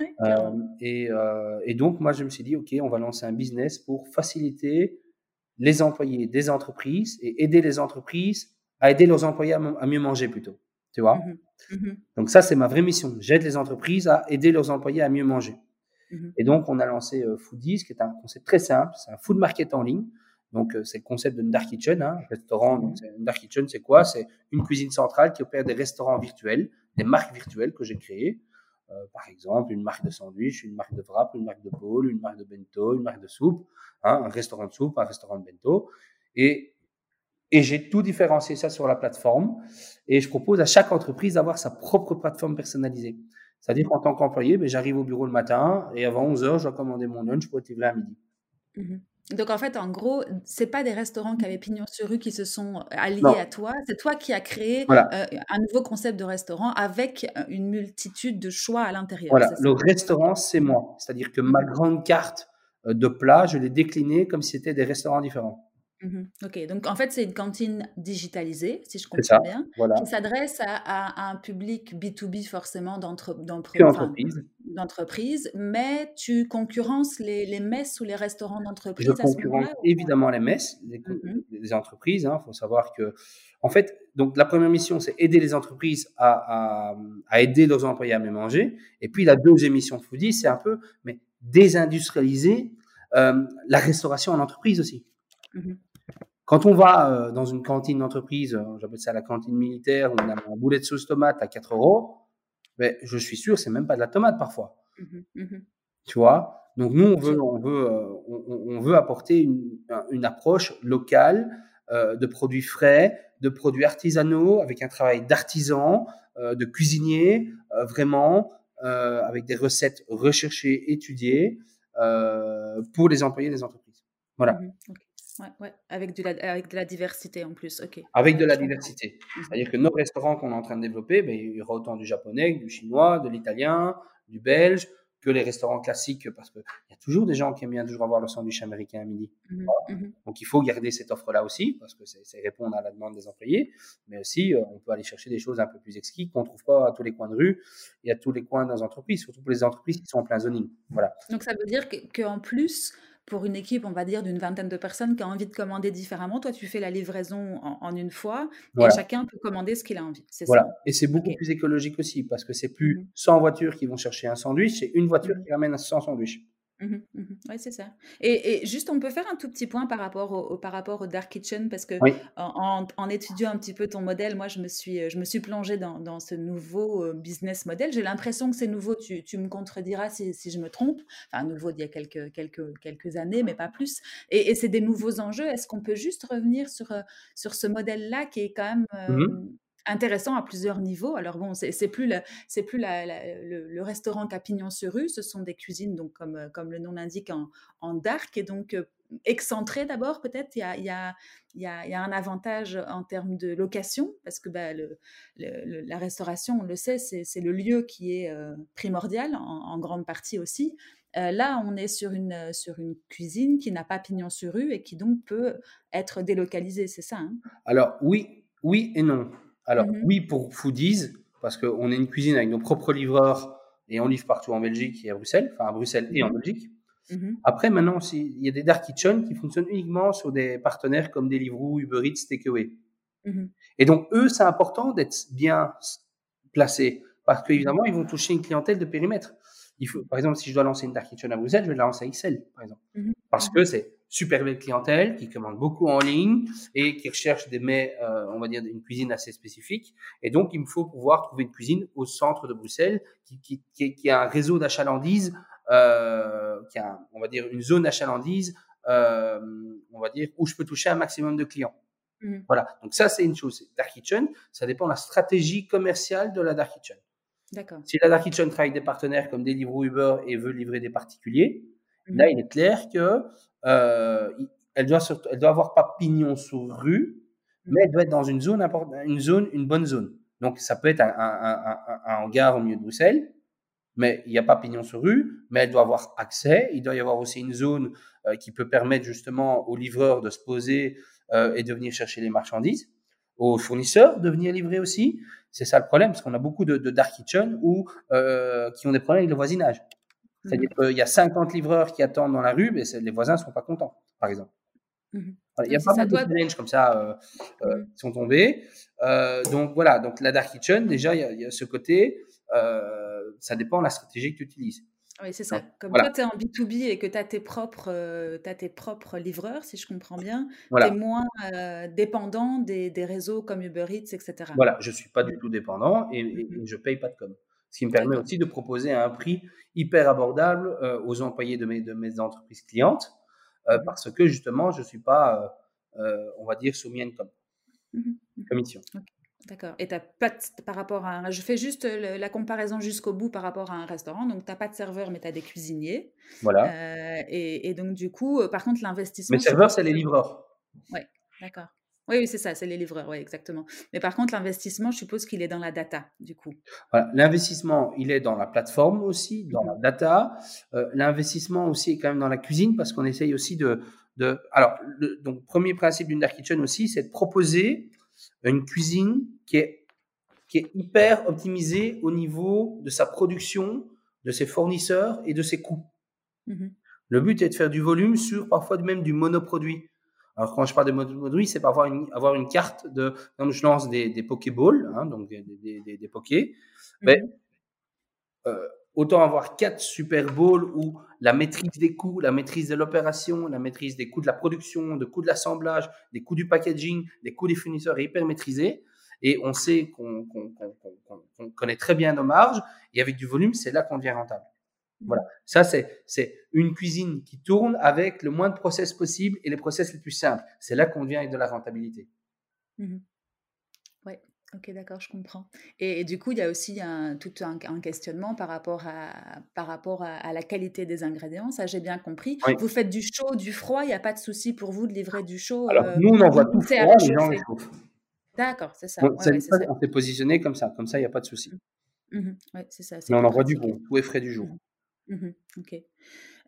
Euh, et, euh, et, donc moi je me suis dit ok, on va lancer un business pour faciliter les employés des entreprises et aider les entreprises à aider leurs employés à, mieux manger plutôt. Tu vois mmh mmh Donc ça c'est ma vraie mission. J'aide les entreprises à aider leurs employés à mieux manger. Mmh et donc on a lancé euh, Foodies, qui est un concept très simple. C'est un food market en ligne. Donc, euh, c'est le concept d'une dark kitchen, hein, restaurant. Donc, une dark kitchen, c'est quoi? C'est une cuisine centrale qui opère des restaurants virtuels, des marques virtuelles que j'ai créées. Euh, par exemple, une marque de sandwich, une marque de wrap, une marque de bowl, une marque de bento, une marque de soupe, hein, un restaurant de soupe, un restaurant de bento. Et, et j'ai tout différencié ça sur la plateforme. Et je propose à chaque entreprise d'avoir sa propre plateforme personnalisée. C'est-à-dire qu'en tant qu'employé, ben, j'arrive au bureau le matin et avant 11 heures, je dois commander mon lunch pour être livré à midi. Mmh donc en fait, en gros, c'est pas des restaurants qui avaient pignon sur rue qui se sont euh, alliés à toi, c'est toi qui as créé euh, un nouveau concept de restaurant avec euh, une multitude de choix à l'intérieur. Voilà, le restaurant, c'est moi. C'est-à-dire que ma grande carte de plats, je l'ai déclinée comme si c'était des restaurants différents. Mmh ok, donc en fait, c'est une cantine digitalisée, si je comprends bien, qui s'adresse à, un public B2B forcément d'entreprise, mais tu concurrences les, messes ou les restaurants d'entreprise Je concurrence évidemment les messes, les, mmh entreprises. Il hein. faut savoir que, en fait, donc la première mission, c'est aider les entreprises à, aider leurs employés à mieux manger. Et puis la deuxième mission Foodie, c'est un peu mais désindustrialiser euh, la restauration en entreprise aussi. Mmh quand on va euh, dans une cantine d'entreprise, euh, j'appelle ça la cantine militaire, où on a un boulet de sauce tomate à 4 euros, ben, je suis sûr, c'est même pas de la tomate parfois. Mmh mmh tu vois? Donc nous, on veut, on veut, euh, on, veut apporter une, une approche locale de produits frais, de produits artisanaux, avec un travail d'artisan, de cuisinier, vraiment, avec des recettes recherchées, étudiées, pour les employés des entreprises. Voilà. Mmh Ouais, ouais, avec de, la, avec de la diversité en plus, ok. Avec de la diversité. Mmh C'est-à-dire que nos restaurants qu'on est en train de développer, ben, il y aura autant du japonais, du chinois, de l'italien, du belge, que les restaurants classiques, parce qu'il y a toujours des gens qui aiment bien toujours avoir le sandwich américain à midi. Mmh mmh Donc il faut garder cette offre-là aussi, parce que c'est répondre à la demande des employés, mais aussi euh, on peut aller chercher des choses un peu plus exquises qu'on ne trouve pas à tous les coins de rue et à tous les coins les entreprises, surtout pour les entreprises qui sont en plein zoning. Voilà. Donc ça veut dire qu'en plus, pour une équipe, on va dire, d'une vingtaine de personnes qui a envie de commander différemment, toi, tu fais la livraison en, une fois et chacun peut commander ce qu'il a envie. C'est voilà. Et c'est beaucoup plus écologique aussi parce que c'est plus 100 mmh voitures qui vont chercher un sandwich, c'est une voiture mmh qui ramène 100 sandwichs. Mmh mmh oui, c'est ça. Et, juste, on peut faire un tout petit point par rapport au, par rapport au Dark Kitchen, parce que en, étudiant un petit peu ton modèle, moi, je me suis, je me suis plongée dans, ce nouveau euh, business model. J'ai l'impression que c'est nouveau, tu, tu, me contrediras si, si, je me trompe. Enfin, nouveau d'il y a quelques, quelques, quelques années, mais pas plus. Et, c'est des nouveaux enjeux. Est-ce qu'on peut juste revenir sur, euh, sur ce modèle-là qui est quand même mmh euh, intéressant à plusieurs niveaux. Alors bon, c'est plus, c'est plus le, restaurant Capignon sur rue, ce sont des cuisines, donc comme, euh, comme le nom l'indique, en, en, dark, et donc euh, excentré d'abord peut-être. Il y a, y, a, il y, a, un avantage en termes de location, parce que bah, le, la restauration, on le sait, c'est le lieu qui est euh, primordial, en, grande partie aussi. là, on est sur une, sur une cuisine qui n'a pas pignon sur rue et qui donc peut être délocalisée, c'est ça hein? Alors oui, oui et non. Alors, mmh oui, pour foodies, parce qu'on est une cuisine avec nos propres livreurs et on livre partout en Belgique et à Bruxelles, enfin à Bruxelles et en mmh Belgique. Mmh Après, maintenant, il y a des dark kitchen qui fonctionnent uniquement sur des partenaires comme Deliveroo, Uber Eats, Takeaway. Et donc, eux, c'est important d'être bien placés parce qu'évidemment, ils vont toucher une clientèle de périmètre. Il faut, par exemple, si je dois lancer une dark kitchen à Bruxelles, je vais la lancer à XL, par exemple. Parce que c'est super belle clientèle qui commande beaucoup en ligne et qui recherche des mets, euh, on va dire, une cuisine assez spécifique. Et donc, il me faut pouvoir trouver une cuisine au centre de Bruxelles qui, qui, qui, qui a un réseau d'achalandise, euh, qui a, on va dire, une zone d'achalandise, euh, on va dire, où je peux toucher un maximum de clients. Mmh. Voilà. Donc ça, c'est une chose. Dark Kitchen, ça dépend de la stratégie commerciale de la Dark Kitchen. Si la Dark Kitchen travaille avec des partenaires comme Deliveroo, Uber et veut livrer des particuliers, mmh. là, il est clair que euh, elle doit elle doit avoir pas pignon sur rue, mais elle doit être dans une zone, une zone, une bonne zone. Donc ça peut être un, un, un, hangar au milieu de Bruxelles, mais il n'y a pas pignon sur rue, mais elle doit avoir accès. Il doit y avoir aussi une zone euh, qui peut permettre justement aux livreurs de se poser euh, et de venir chercher les marchandises, aux fournisseurs de venir livrer aussi. C'est ça le problème, parce qu'on a beaucoup de, de dark kitchen ou euh, qui ont des problèmes avec le voisinage. C'est-à-dire mmh. qu'il y a 50 livreurs qui attendent dans la rue, mais les voisins ne sont pas contents, par exemple. Mmh il y a pas mal de challenges comme ça euh, euh, mmh. qui sont tombés. Donc voilà, donc la Dark Kitchen, déjà, il y a, ce côté, ça dépend de la stratégie que tu utilises. Oui, c'est ça. Comme toi, tu es en B2B et que tu as, tes propres, as tes propres livreurs, si je comprends bien, tu es moins dépendant des, des, réseaux comme Uber Eats, etc. Voilà, je ne suis pas du tout dépendant et, et je ne paye pas de com. Ce qui me permet aussi de proposer un prix hyper abordable euh, aux employés de mes, de mes entreprises clientes, mmh parce que justement, je ne suis pas, on va dire, soumis à une mmh mmh. commission. D'accord. Et tu pas par rapport à Je fais juste la comparaison jusqu'au bout par rapport à un restaurant. Donc, tu n'as pas de serveur, mais tu as des cuisiniers. Voilà. Et, et, donc, du coup, par contre, l'investissement. Mes serveurs, c'est les livreurs. Oui, d'accord. Oui, c'est ça, c'est les livreurs, oui, exactement. Mais par contre, l'investissement, je suppose qu'il est dans la data, du coup. Voilà, l'investissement, il est dans la plateforme aussi, dans la data. Euh, l'investissement aussi est quand même dans la cuisine parce qu'on essaye aussi de... de alors, le donc, premier principe d'une Dark Kitchen aussi, c'est de proposer une cuisine qui est, qui est hyper optimisée au niveau de sa production, de ses fournisseurs et de ses coûts. Mmh le but est de faire du volume sur parfois même du monoproduit. Alors quand je parle de mode c'est pas avoir une, avoir une carte de, quand je lance des, des Pokéballs, hein, donc des, des, des, des Pokés, mais mhm. euh, autant avoir quatre Super Bowls où la maîtrise des coûts, la maîtrise de l'opération, la maîtrise des coûts de la production, des coûts de l'assemblage, des coûts du packaging, des coûts des fournisseurs est hyper maîtrisés. Et on sait qu'on connaît très bien nos marges. Et avec du volume, c'est là qu'on devient rentable. Voilà. Ça, c'est une cuisine qui tourne avec le moins de process possible et les process les plus simples. C'est là qu'on vient avec de la rentabilité. Mmh ok, d'accord, je comprends. Et, du coup, il y a aussi un, tout un, questionnement par rapport, à, par rapport à, la qualité des ingrédients. Ça, j'ai bien compris. Vous faites du chaud, du froid. Il n'y a pas de souci pour vous de livrer du chaud. Alors, euh, nous, on envoie tout froid, les gens D'accord, c'est ça. On s'est positionné comme ça. Comme ça, il n'y a pas de souci. Mmh. Mmh ouais, c'est ça. Mais on envoie du bon. Tout est frais du jour. Mmh ok.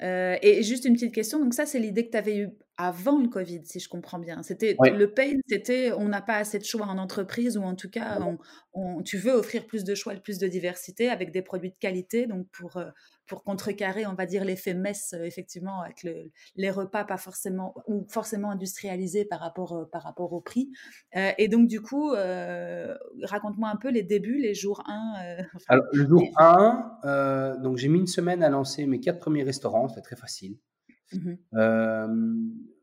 Et juste une petite question, donc ça c'est l'idée que tu avais eue avant le Covid, si je comprends bien. C'était le pain, c'était on n'a pas assez de choix en entreprise ou en tout cas, on, tu veux offrir plus de choix, plus de diversité avec des produits de qualité. Donc pour euh, pour contrecarrer, on va dire l'effet messe, euh, effectivement, avec le, les repas pas forcément ou forcément industrialisés par rapport euh, par rapport au prix. et donc du coup, raconte-moi un peu les débuts, les jours 1. Alors le jour 1, donc j'ai mis une semaine à lancer mes quatre premiers restaurants, c'était très facile. Mmh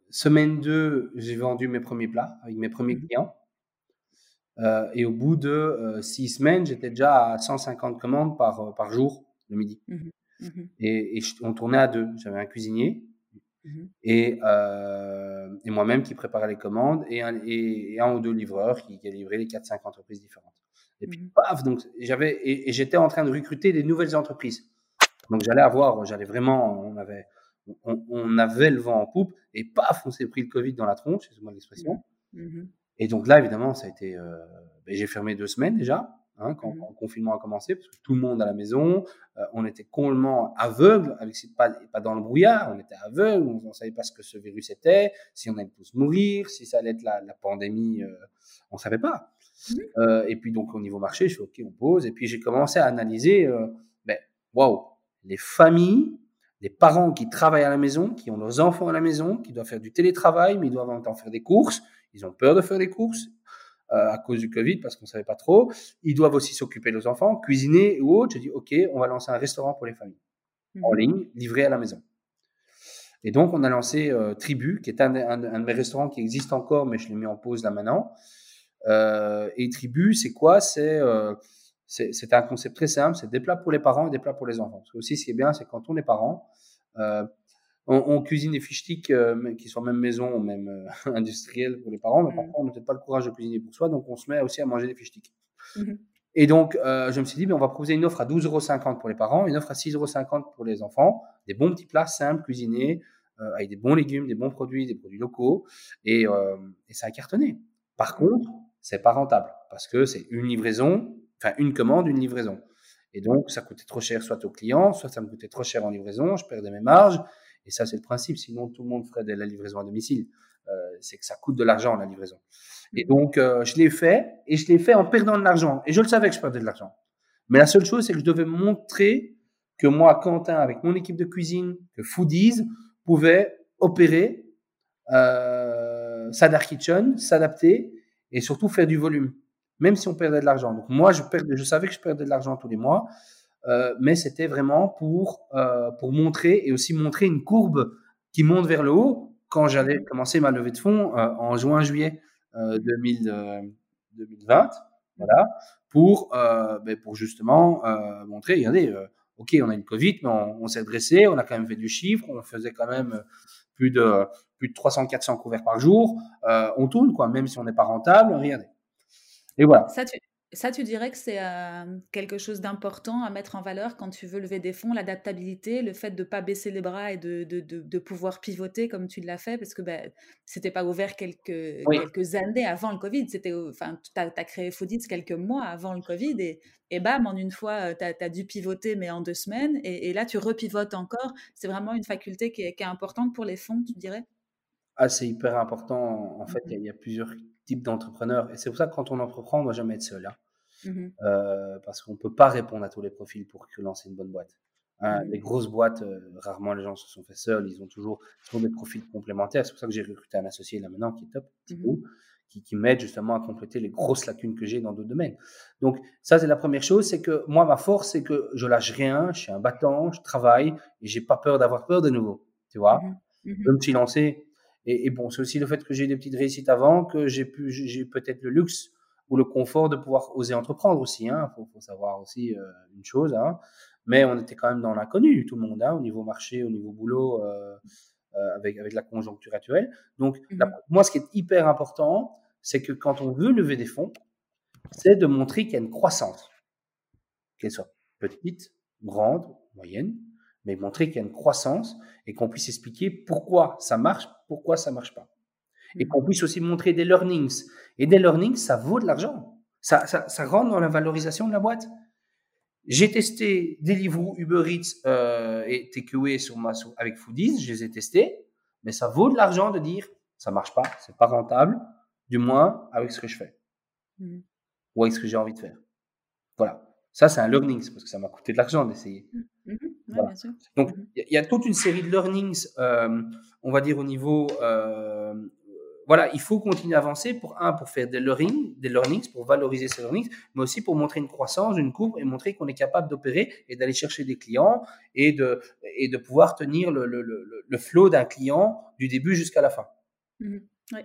semaine 2, j'ai vendu mes premiers plats avec mes premiers mmh clients. et au bout de six semaines, j'étais déjà à 150 commandes par, par jour le midi. Mmh et, on tournait à deux. J'avais un cuisinier et, et moi-même qui préparait les commandes et un, et, un ou deux livreurs qui, qui livraient les 4-5 entreprises différentes. Et puis, paf, donc j'avais, et, j'étais en train de recruter des nouvelles entreprises. Donc j'allais avoir, j'allais vraiment, on avait, on, avait le vent en poupe et paf, on s'est pris le Covid dans la tronche, c'est moi l'expression. Mmh. Mmh et donc là, évidemment, ça a été. Euh, ben, j'ai fermé deux semaines déjà, hein, quand, mmh le confinement a commencé, parce que tout le monde à la maison, euh, on était complètement aveugle, avec pas, pas dans le brouillard, on était aveugle, on ne savait pas ce que ce virus était, si on allait tous mourir, si ça allait être la, pandémie, euh, on ne savait pas. et puis donc au niveau marché, je suis ok, on pose, et puis j'ai commencé à analyser, ben waouh, les familles des parents qui travaillent à la maison, qui ont leurs enfants à la maison, qui doivent faire du télétravail, mais ils doivent en même temps faire des courses. Ils ont peur de faire des courses euh, à cause du Covid parce qu'on ne savait pas trop. Ils doivent aussi s'occuper de leurs enfants, cuisiner ou autre. J'ai dit, OK, on va lancer un restaurant pour les familles en mmh. ligne, livré à la maison. Et donc, on a lancé euh, Tribu, qui est un, de mes restaurants qui existe encore, mais je l'ai mis en pause là maintenant. Euh, et Tribu, c'est quoi? C'est c'est un concept très simple, c'est des plats pour les parents et des plats pour les enfants. Parce que aussi, ce qui est bien, c'est quand on est parent, euh, on, cuisine des fiches euh, qui sont même maison ou même euh, industriels pour les parents, mais mmh. parfois on n'a peut-être pas le courage de cuisiner pour soi, donc on se met aussi à manger des fiches mmh Et donc, je me suis dit, mais on va proposer une offre à 12,50 euros pour les parents, une offre à 6,50 euros pour les enfants, des bons petits plats simples, cuisinés, avec des bons légumes, des bons produits, des produits locaux, et, et ça a cartonné. Par contre, c'est pas rentable, parce que c'est une livraison, enfin une commande, une livraison. Et donc, ça coûtait trop cher soit au client, soit ça me coûtait trop cher en livraison, je perdais mes marges. Et ça, c'est le principe. Sinon, tout le monde ferait de la livraison à domicile. Euh, c'est que ça coûte de l'argent, la livraison. Et donc, euh, je l'ai fait, et je l'ai fait en perdant de l'argent. Et je le savais que je perdais de l'argent. Mais la seule chose, c'est que je devais montrer que moi, Quentin, avec mon équipe de cuisine, que Foodies, pouvait opérer euh, kitchen, s'adapter et surtout faire du volume même si on perdait de l'argent. Donc moi, je, savais que je perdais de l'argent tous les mois, euh, mais c'était vraiment pour, euh, pour montrer et aussi montrer une courbe qui monte vers le haut quand j'allais commencer ma levée de fonds euh, en juin-juillet 2020, voilà, pour, ben, pour justement montrer, regardez, ok, on a une Covid, mais on, s'est dressé, on a quand même fait du chiffre, on faisait quand même plus de, plus de 300-400 couverts par jour, on tourne, quoi, même si on n'est pas rentable, regardez. Et voilà. Ça, tu, ça, tu dirais que c'est quelque chose d'important à mettre en valeur quand tu veux lever des fonds, l'adaptabilité, le fait de ne pas baisser les bras et de, de, de, pouvoir pivoter comme tu l'as fait, parce que ben, ce n'était pas ouvert quelques, quelques années avant le Covid. Enfin, tu as, créé Foodits quelques mois avant le Covid et, et bam, en une fois, tu as, dû pivoter, mais en deux semaines. Et, là, tu repivotes encore. C'est vraiment une faculté qui est, qui est importante pour les fonds, tu dirais? Ah, c'est hyper important. En fait, mmh il y, a plusieurs type d'entrepreneur. Et c'est pour ça que quand on entreprend, on ne doit jamais être seul. Hein. Mmh euh, parce qu'on ne peut pas répondre à tous les profils pour que lancer une bonne boîte. Hein, mmh les grosses boîtes, euh, rarement les gens se sont fait seuls. Ils ont toujours, des profils complémentaires. C'est pour ça que j'ai recruté un associé là maintenant qui est top, mmh qui, qui m'aide justement à compléter les grosses lacunes que j'ai dans d'autres domaines. Donc ça, c'est la première chose. C'est que moi, ma force, c'est que je lâche rien. Je suis un battant, je travaille et j'ai pas peur d'avoir peur de nouveau. Tu vois, je me suis lancé et, bon, c'est aussi le fait que j'ai des petites réussites avant, que j'ai pu, j'ai peut-être le luxe ou le confort de pouvoir oser entreprendre aussi. Il hein. faut, faut, savoir aussi euh, une chose. Hein. Mais on était quand même dans l'inconnu, tout le monde, hein, au niveau marché, au niveau boulot, euh, euh, avec, avec la conjoncture actuelle. Donc, mmh moi, ce qui est hyper important, c'est que quand on veut lever des fonds, c'est de montrer qu'il y a une croissance, qu'elle soit petite, grande, moyenne, mais montrer qu'il y a une croissance et qu'on puisse expliquer pourquoi ça marche, pourquoi ça marche pas. Et qu'on puisse aussi montrer des learnings. Et des learnings, ça vaut de l'argent. Ça, ça, ça, rentre dans la valorisation de la boîte. J'ai testé Deliveroo, Uber Eats euh, et Takeaway sur ma, avec Foodies, je les ai testés. mais ça vaut de l'argent de dire ça marche pas, c'est pas rentable, du moins avec ce que je fais mmh. ou avec ce que j'ai envie de faire. Voilà. Ça, c'est un learning, parce que ça m'a coûté de l'argent d'essayer. Mmh. Mmh. Donc, il y, a toute une série de learnings, euh, on va dire au niveau euh, voilà, il faut continuer à avancer pour un, pour faire des learnings, des learnings, pour valoriser ces learnings, mais aussi pour montrer une croissance, une courbe et montrer qu'on est capable d'opérer et d'aller chercher des clients et de, et de pouvoir tenir le, le, le, le flow d'un client du début jusqu'à la fin.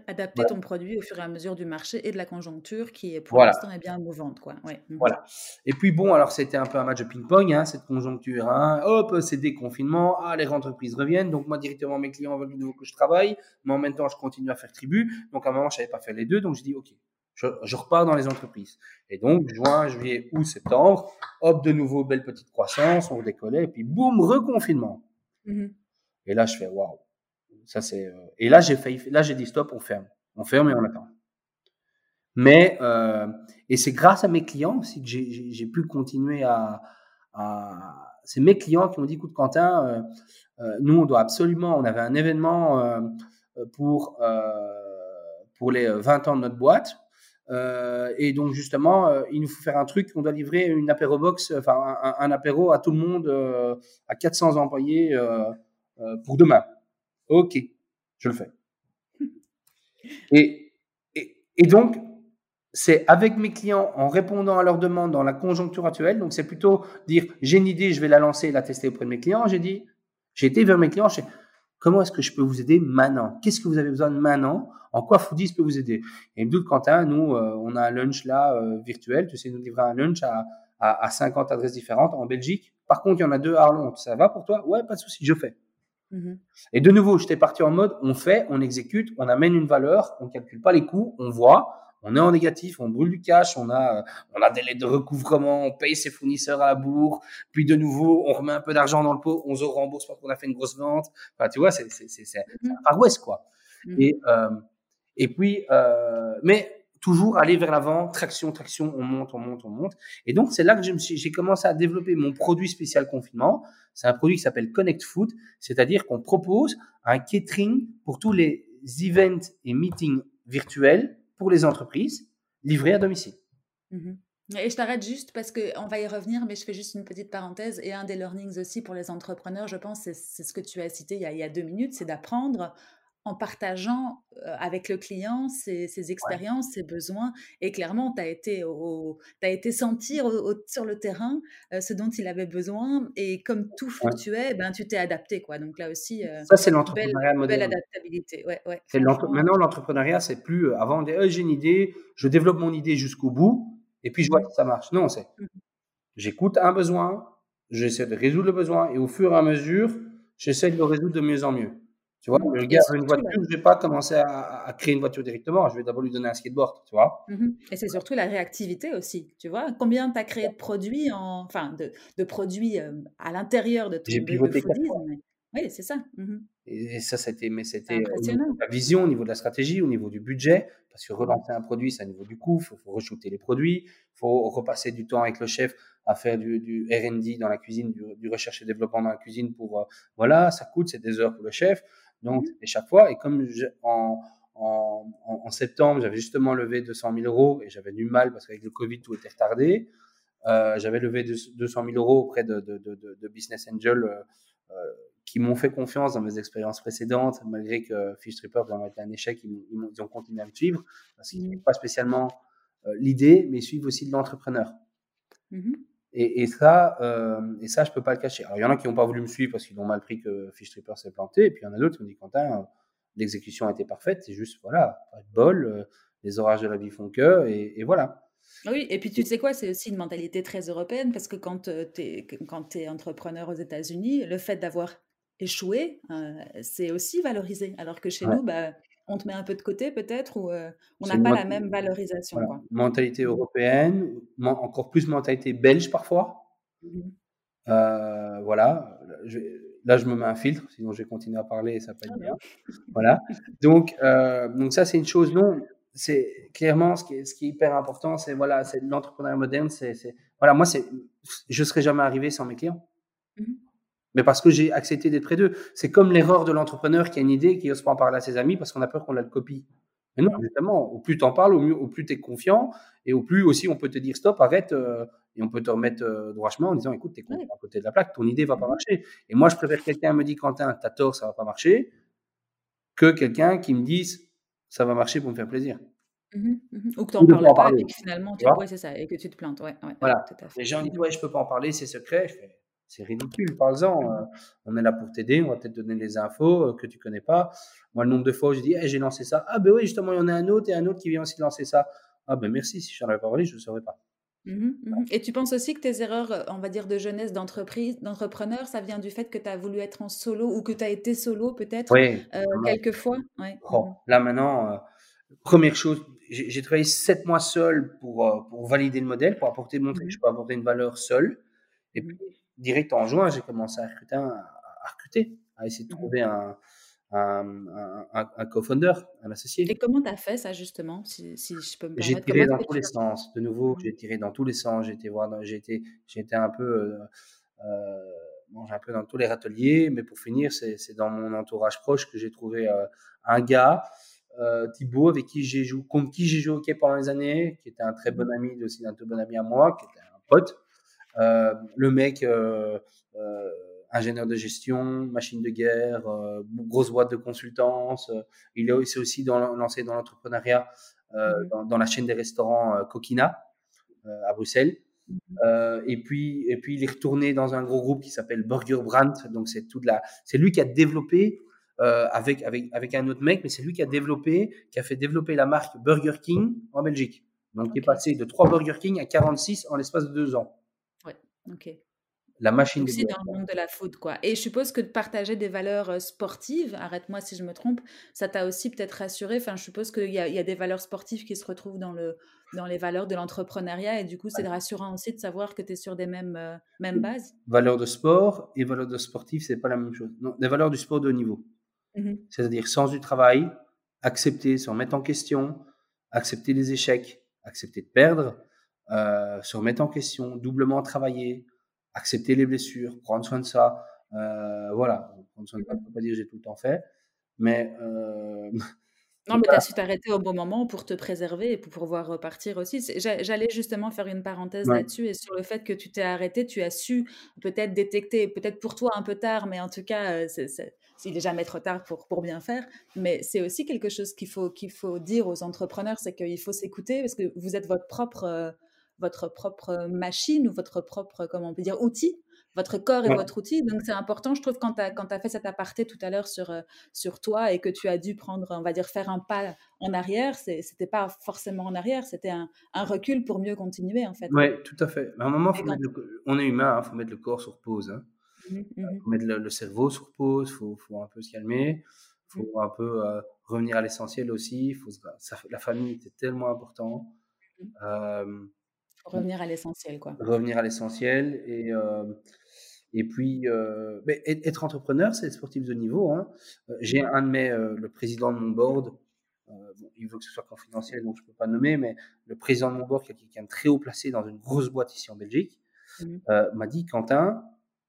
Adapter ton produit au fur et à mesure du marché et de la conjoncture qui est pour l'instant est bien mouvante. Quoi. Ouais. Mmh voilà. Et puis bon, alors c'était un peu un match de ping-pong, hein, cette conjoncture. Hein. Hop, c'est déconfinement, ah, les entreprises reviennent. Donc moi, directement, mes clients veulent de nouveau que je travaille, mais en même temps, je continue à faire tribu. Donc à un moment, je savais pas faire les deux. Donc je dis, OK, je, je, repars dans les entreprises. Et donc, juin, juillet, août, septembre, hop, de nouveau, belle petite croissance, on décollait, et puis boum, reconfinement. Mmh et là, je fais, waouh ça c'est. Euh, et là j'ai failli, là j'ai dit stop, on ferme, on ferme et on attend. Mais euh, et c'est grâce à mes clients aussi que j'ai pu continuer à. C'est mes clients qui m'ont dit, écoute Quentin, euh, nous on doit absolument, on avait un événement pour pour les 20 ans de notre boîte. Et donc justement, il nous faut faire un truc. On doit livrer une apéro box, enfin un, un, apéro à tout le monde, euh, à 400 employés pour demain. Ok, je le fais. Et, et, donc, c'est avec mes clients en répondant à leurs demandes dans la conjoncture actuelle. Donc, c'est plutôt dire j'ai une idée, je vais la lancer et la tester auprès de mes clients. J'ai dit, j'ai été vers mes clients, comment est-ce que je peux vous aider maintenant? Qu'est-ce que vous avez besoin maintenant? En quoi Foodies peut vous aider? Et me dit Quentin, nous, euh, on a un lunch là euh, virtuel. Tu sais nous livrer un lunch à, à, à 50 adresses différentes en Belgique. Par contre, il y en a deux à Arlon. Ça va pour toi? Ouais, pas de souci, je fais. Mmh et de nouveau, j'étais parti en mode, on fait, on exécute, on amène une valeur, on calcule pas les coûts, on voit, on est en négatif, on brûle du cash, on a, on a des lettres de recouvrement, on paye ses fournisseurs à la bourre, puis de nouveau, on remet un peu d'argent dans le pot, on se rembourse parce qu'on a fait une grosse vente. Enfin, tu vois, c'est, c'est, c'est, c'est mmh un ouest, quoi. Mmh et, euh, et puis, euh, mais toujours aller vers l'avant, traction, traction, on monte, on monte, on monte. Et donc, c'est là que j'ai commencé à développer mon produit spécial confinement. C'est un produit qui s'appelle Connect Food, c'est-à-dire qu'on propose un catering pour tous les events et meetings virtuels pour les entreprises livrés à domicile. Mmh et je t'arrête juste parce qu'on va y revenir, mais je fais juste une petite parenthèse. Et un des learnings aussi pour les entrepreneurs, je pense, c'est ce que tu as cité il y a deux minutes, c'est d'apprendre en partageant avec le client ses, expériences, ses besoins. Et clairement, tu as été, au, as été sentir sur le terrain ce dont il avait besoin. Et comme tout fluctuait, ben, tu t'es adapté. Quoi. Donc là aussi, ça, c'est l'entrepreneuriat moderne. Belle adaptabilité. Ouais, ouais, maintenant, l'entrepreneuriat, c'est plus avant, j'ai une idée, je développe mon idée jusqu'au bout, et puis je vois mmh. si ça marche. Non, c'est mmh j'écoute un besoin, j'essaie de résoudre le besoin, et au fur et à mesure, j'essaie de le résoudre de mieux en mieux. Tu vois, le gars une voiture, je ne vais pas commencer à, créer une voiture directement, je vais d'abord lui donner un skateboard, tu vois. Mmh et c'est surtout la réactivité aussi, tu vois. Combien tu as créé de produits, en, enfin, de, de produits euh, à l'intérieur de ton J'ai pivoté Oui, c'est ça. Mmh et, ça, c'était, mais c'était la vision, au niveau de la stratégie, au niveau du budget, parce que relancer un produit, c'est au niveau du coût, il faut, faut re-shooter les produits, il faut repasser du temps avec le chef à faire du, du R&D dans la cuisine, du, du, recherche et développement dans la cuisine pour, euh, voilà, ça coûte, c'est des heures pour le chef. Donc, et chaque fois, et comme en, en, en, septembre, j'avais justement levé 200 000 euros et j'avais du mal parce qu'avec le Covid, tout était retardé. Euh, j'avais levé 200 000 euros auprès de, de, de, de Business Angel euh, euh, qui m'ont fait confiance dans mes expériences précédentes, malgré que Fish Tripper ont été un échec, ils, ils, ont continué à me suivre parce qu'ils n'avaient pas spécialement euh, l'idée, mais ils suivent aussi de l'entrepreneur. Mmh et, et, ça, euh, et ça, je peux pas le cacher. Alors, il y en a qui n'ont pas voulu me suivre parce qu'ils ont mal pris que Fish Tripper s'est planté. Et puis, il y en a d'autres qui m'ont dit, Quentin, l'exécution a été parfaite. C'est juste, voilà, pas de bol. Euh, les orages de la vie font que. Et, et voilà. Oui, et puis tu sais quoi, c'est aussi une mentalité très européenne parce que quand euh, tu es, quand es entrepreneur aux États-Unis, le fait d'avoir échoué, euh, c'est aussi valorisé. Alors que chez nous, bah, on te met un peu de côté peut-être ou euh, on n'a pas la même valorisation. Mentalité mmh. européenne, encore plus mentalité belge parfois. Mmh euh, voilà. là, je me mets un filtre, sinon je vais continuer à parler et ça peut être ah bien. Voilà. Donc, euh, donc ça, c'est une chose. Non, c'est clairement ce qui est, ce qui est hyper important. C'est voilà, c'est l'entrepreneuriat moderne. C'est voilà, moi, c'est, je serais jamais arrivé sans mes clients. Mmh Mais parce que j'ai accepté d'être près d'eux. C'est comme l'erreur de l'entrepreneur qui a une idée, qui n'ose pas en parler à ses amis parce qu'on a peur qu'on la copie. Mais non, justement, au plus t'en parles, au, mieux, au plus tu es confiant et au plus aussi on peut te dire stop, arrête euh, et on peut te remettre euh, droit chemin en disant écoute, tu es à côté de la plaque, ton idée va pas marcher. Et moi, je préfère quelqu'un me dit Quentin, t'as tort, ça va pas marcher, que quelqu'un qui me dise ça va marcher pour me faire plaisir. Mmh mmh Ou que tu n'en parles pas et que finalement, tu... Ouais, c'est ça, et que tu te plantes. Ouais, ouais, voilà. Les gens disent ouais, je peux pas en parler, c'est secret. Je fais c'est ridicule, parle-en. Euh, on est là pour t'aider, on va peut-être donner des infos euh, que tu connais pas. Moi, le nombre de fois où je dis, j'ai lancé ça. Ah, ben oui, justement, il y en a un autre et un autre qui vient aussi lancer ça. Ah, ben merci, si je n'en avais pas parlé, je ne le saurais pas. Mmh mmh et tu penses aussi que tes erreurs, euh, on va dire, de jeunesse, d'entreprise, d'entrepreneur, ça vient du fait que tu as voulu être en solo ou que tu as été solo peut-être oui, quelques fois ouais. Oh, là maintenant, première chose, j'ai travaillé sept mois seul pour, pour valider le modèle, pour apporter, montrer que je peux apporter une valeur seule. Et puis, direct en juin, j'ai commencé à recruter, à, recruter, à essayer de mmh trouver un, un, un, co-founder, un associé. Et comment tu as fait ça justement, si, je peux me J'ai tiré dans tous les sens. De nouveau, j'ai tiré dans tous les sens. J'ai été voir, j'ai été, été un peu, euh, euh un peu dans tous les râteliers. Mais pour finir, c'est dans mon entourage proche que j'ai trouvé euh, un gars. Euh, Thibaut, avec qui j'ai joué, contre qui j'ai joué au hockey pendant les années, qui était un très bon mmh ami, aussi un très bon ami à moi, qui était un pote, le mec, euh, euh, ingénieur de gestion, machine de guerre, grosse boîte de consultance. il est aussi dans, lancé dans l'entrepreneuriat mmh dans, la chaîne des restaurants Coquina à Bruxelles. Mmh et puis, et puis il est retourné dans un gros groupe qui s'appelle Burger Brand. Donc c'est toute la, c'est lui qui a développé avec avec avec un autre mec, mais c'est lui qui a développé, qui a fait développer la marque Burger King en Belgique. Donc il est passé de 3 Burger King à 46 en l'espace de deux ans. OK. La machine Aussi dans le monde de la foot, quoi. Et je suppose que de partager des valeurs sportives, arrête-moi si je me trompe, ça t'a aussi peut-être rassuré. Enfin, je suppose qu'il y, y, a des valeurs sportives qui se retrouvent dans, le, dans les valeurs de l'entrepreneuriat. Et du coup, c'est rassurant aussi de savoir que tu es sur des mêmes, mêmes bases. Valeurs de sport et valeurs de sportif, c'est pas la même chose. Non, des valeurs du sport de haut niveau. Mmh C'est-à-dire sens du travail, accepter, se remettre en question, accepter les échecs, accepter de perdre, euh, se remettre en question, doublement travailler, accepter les blessures, prendre soin de ça. Euh, voilà, prendre soin de ça, ne peut pas dire que j'ai tout le temps fait, mais. Euh, non, mais tu as su t'arrêter au bon moment pour te préserver et pour pouvoir repartir aussi. J'allais justement faire une parenthèse là-dessus et sur le fait que tu t'es arrêté, tu as su peut-être détecter, peut-être pour toi un peu tard, mais en tout cas, il n'est jamais trop tard pour, pour bien faire. Mais c'est aussi quelque chose qu'il faut, qu'il faut dire aux entrepreneurs, c'est qu'il faut s'écouter parce que vous êtes votre propre votre propre machine ou votre propre, comment on peut dire, outil. Votre corps est votre outil. Donc, c'est important, je trouve, quand tu as, as, fait cet aparté tout à l'heure sur, sur toi et que tu as dû prendre, on va dire, faire un pas en arrière, c'était pas forcément en arrière, c'était un, un, recul pour mieux continuer, en fait. Oui, tout à fait. À un moment, on est humain, il hein, faut mettre le corps sur pause. Hein. Mmh il mmh faut mettre le, cerveau sur pause, il faut, faut, un peu se calmer, il mmh. faut un peu revenir à l'essentiel aussi. Faut, la famille était tellement important. Revenir à l'essentiel, quoi. Revenir à l'essentiel. Et, et puis, euh, être entrepreneur, c'est sportif de niveau. Hein. J'ai un de mes, le président de mon board, il veut que ce soit confidentiel, donc je ne peux pas nommer, mais le président de mon board, qui est quelqu'un de très haut placé dans une grosse boîte ici en Belgique, mmh. m'a dit Quentin,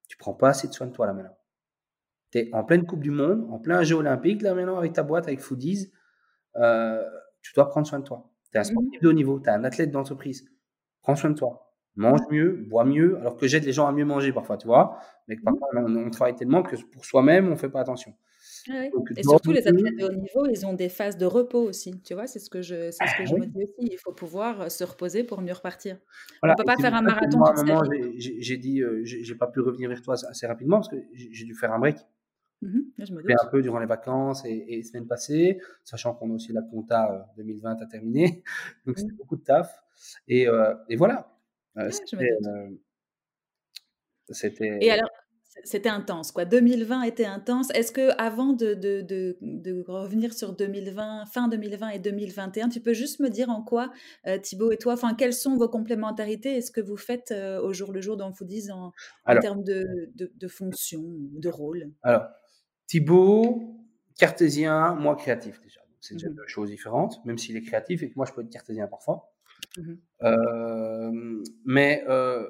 tu prends pas assez de soin de toi là maintenant. Tu es en pleine Coupe du Monde, en plein jeu olympique là maintenant avec ta boîte, avec Foodies. tu dois prendre soin de toi. Tu es un mmh sportif de haut niveau, tu es un athlète d'entreprise prends soin de toi. Mange mieux, bois mieux, alors que j'aide les gens à mieux manger parfois, tu vois. Mais mmh. parfois, on, travaille tellement que pour soi-même, on ne fait pas attention. et surtout, les athlètes de haut niveau, ils ont des phases de repos aussi. Tu vois, c'est ce que je, c'est ce que je ah me dis aussi. Il faut pouvoir euh, se reposer pour mieux repartir. on ne peut pas faire un marathon. à un moment, j'ai dit, euh, j'ai pas pu revenir vers toi assez rapidement parce que j'ai dû faire un break. Mmh je me un peu durant les vacances et, et semaines passées, sachant qu'on a aussi la compta 2020 euh, à terminer. Donc, mmh. c'était beaucoup de taf. Et, euh, et voilà. Euh, euh, c'était. Et alors, c'était intense, quoi. 2020 était intense. Est-ce que avant de, de, de, de, revenir sur 2020, fin 2020 et 2021, tu peux juste me dire en quoi Thibaut et toi, enfin, quelles sont vos complémentarités et ce que vous faites au jour le jour dans Foodies en, en termes de, de, fonction, de rôle? Alors, Thibaut, cartésien, moi créatif déjà. C'est déjà mmh deux choses différentes, même s'il est créatif et que moi je peux être cartésien parfois. Mmh euh, mais euh,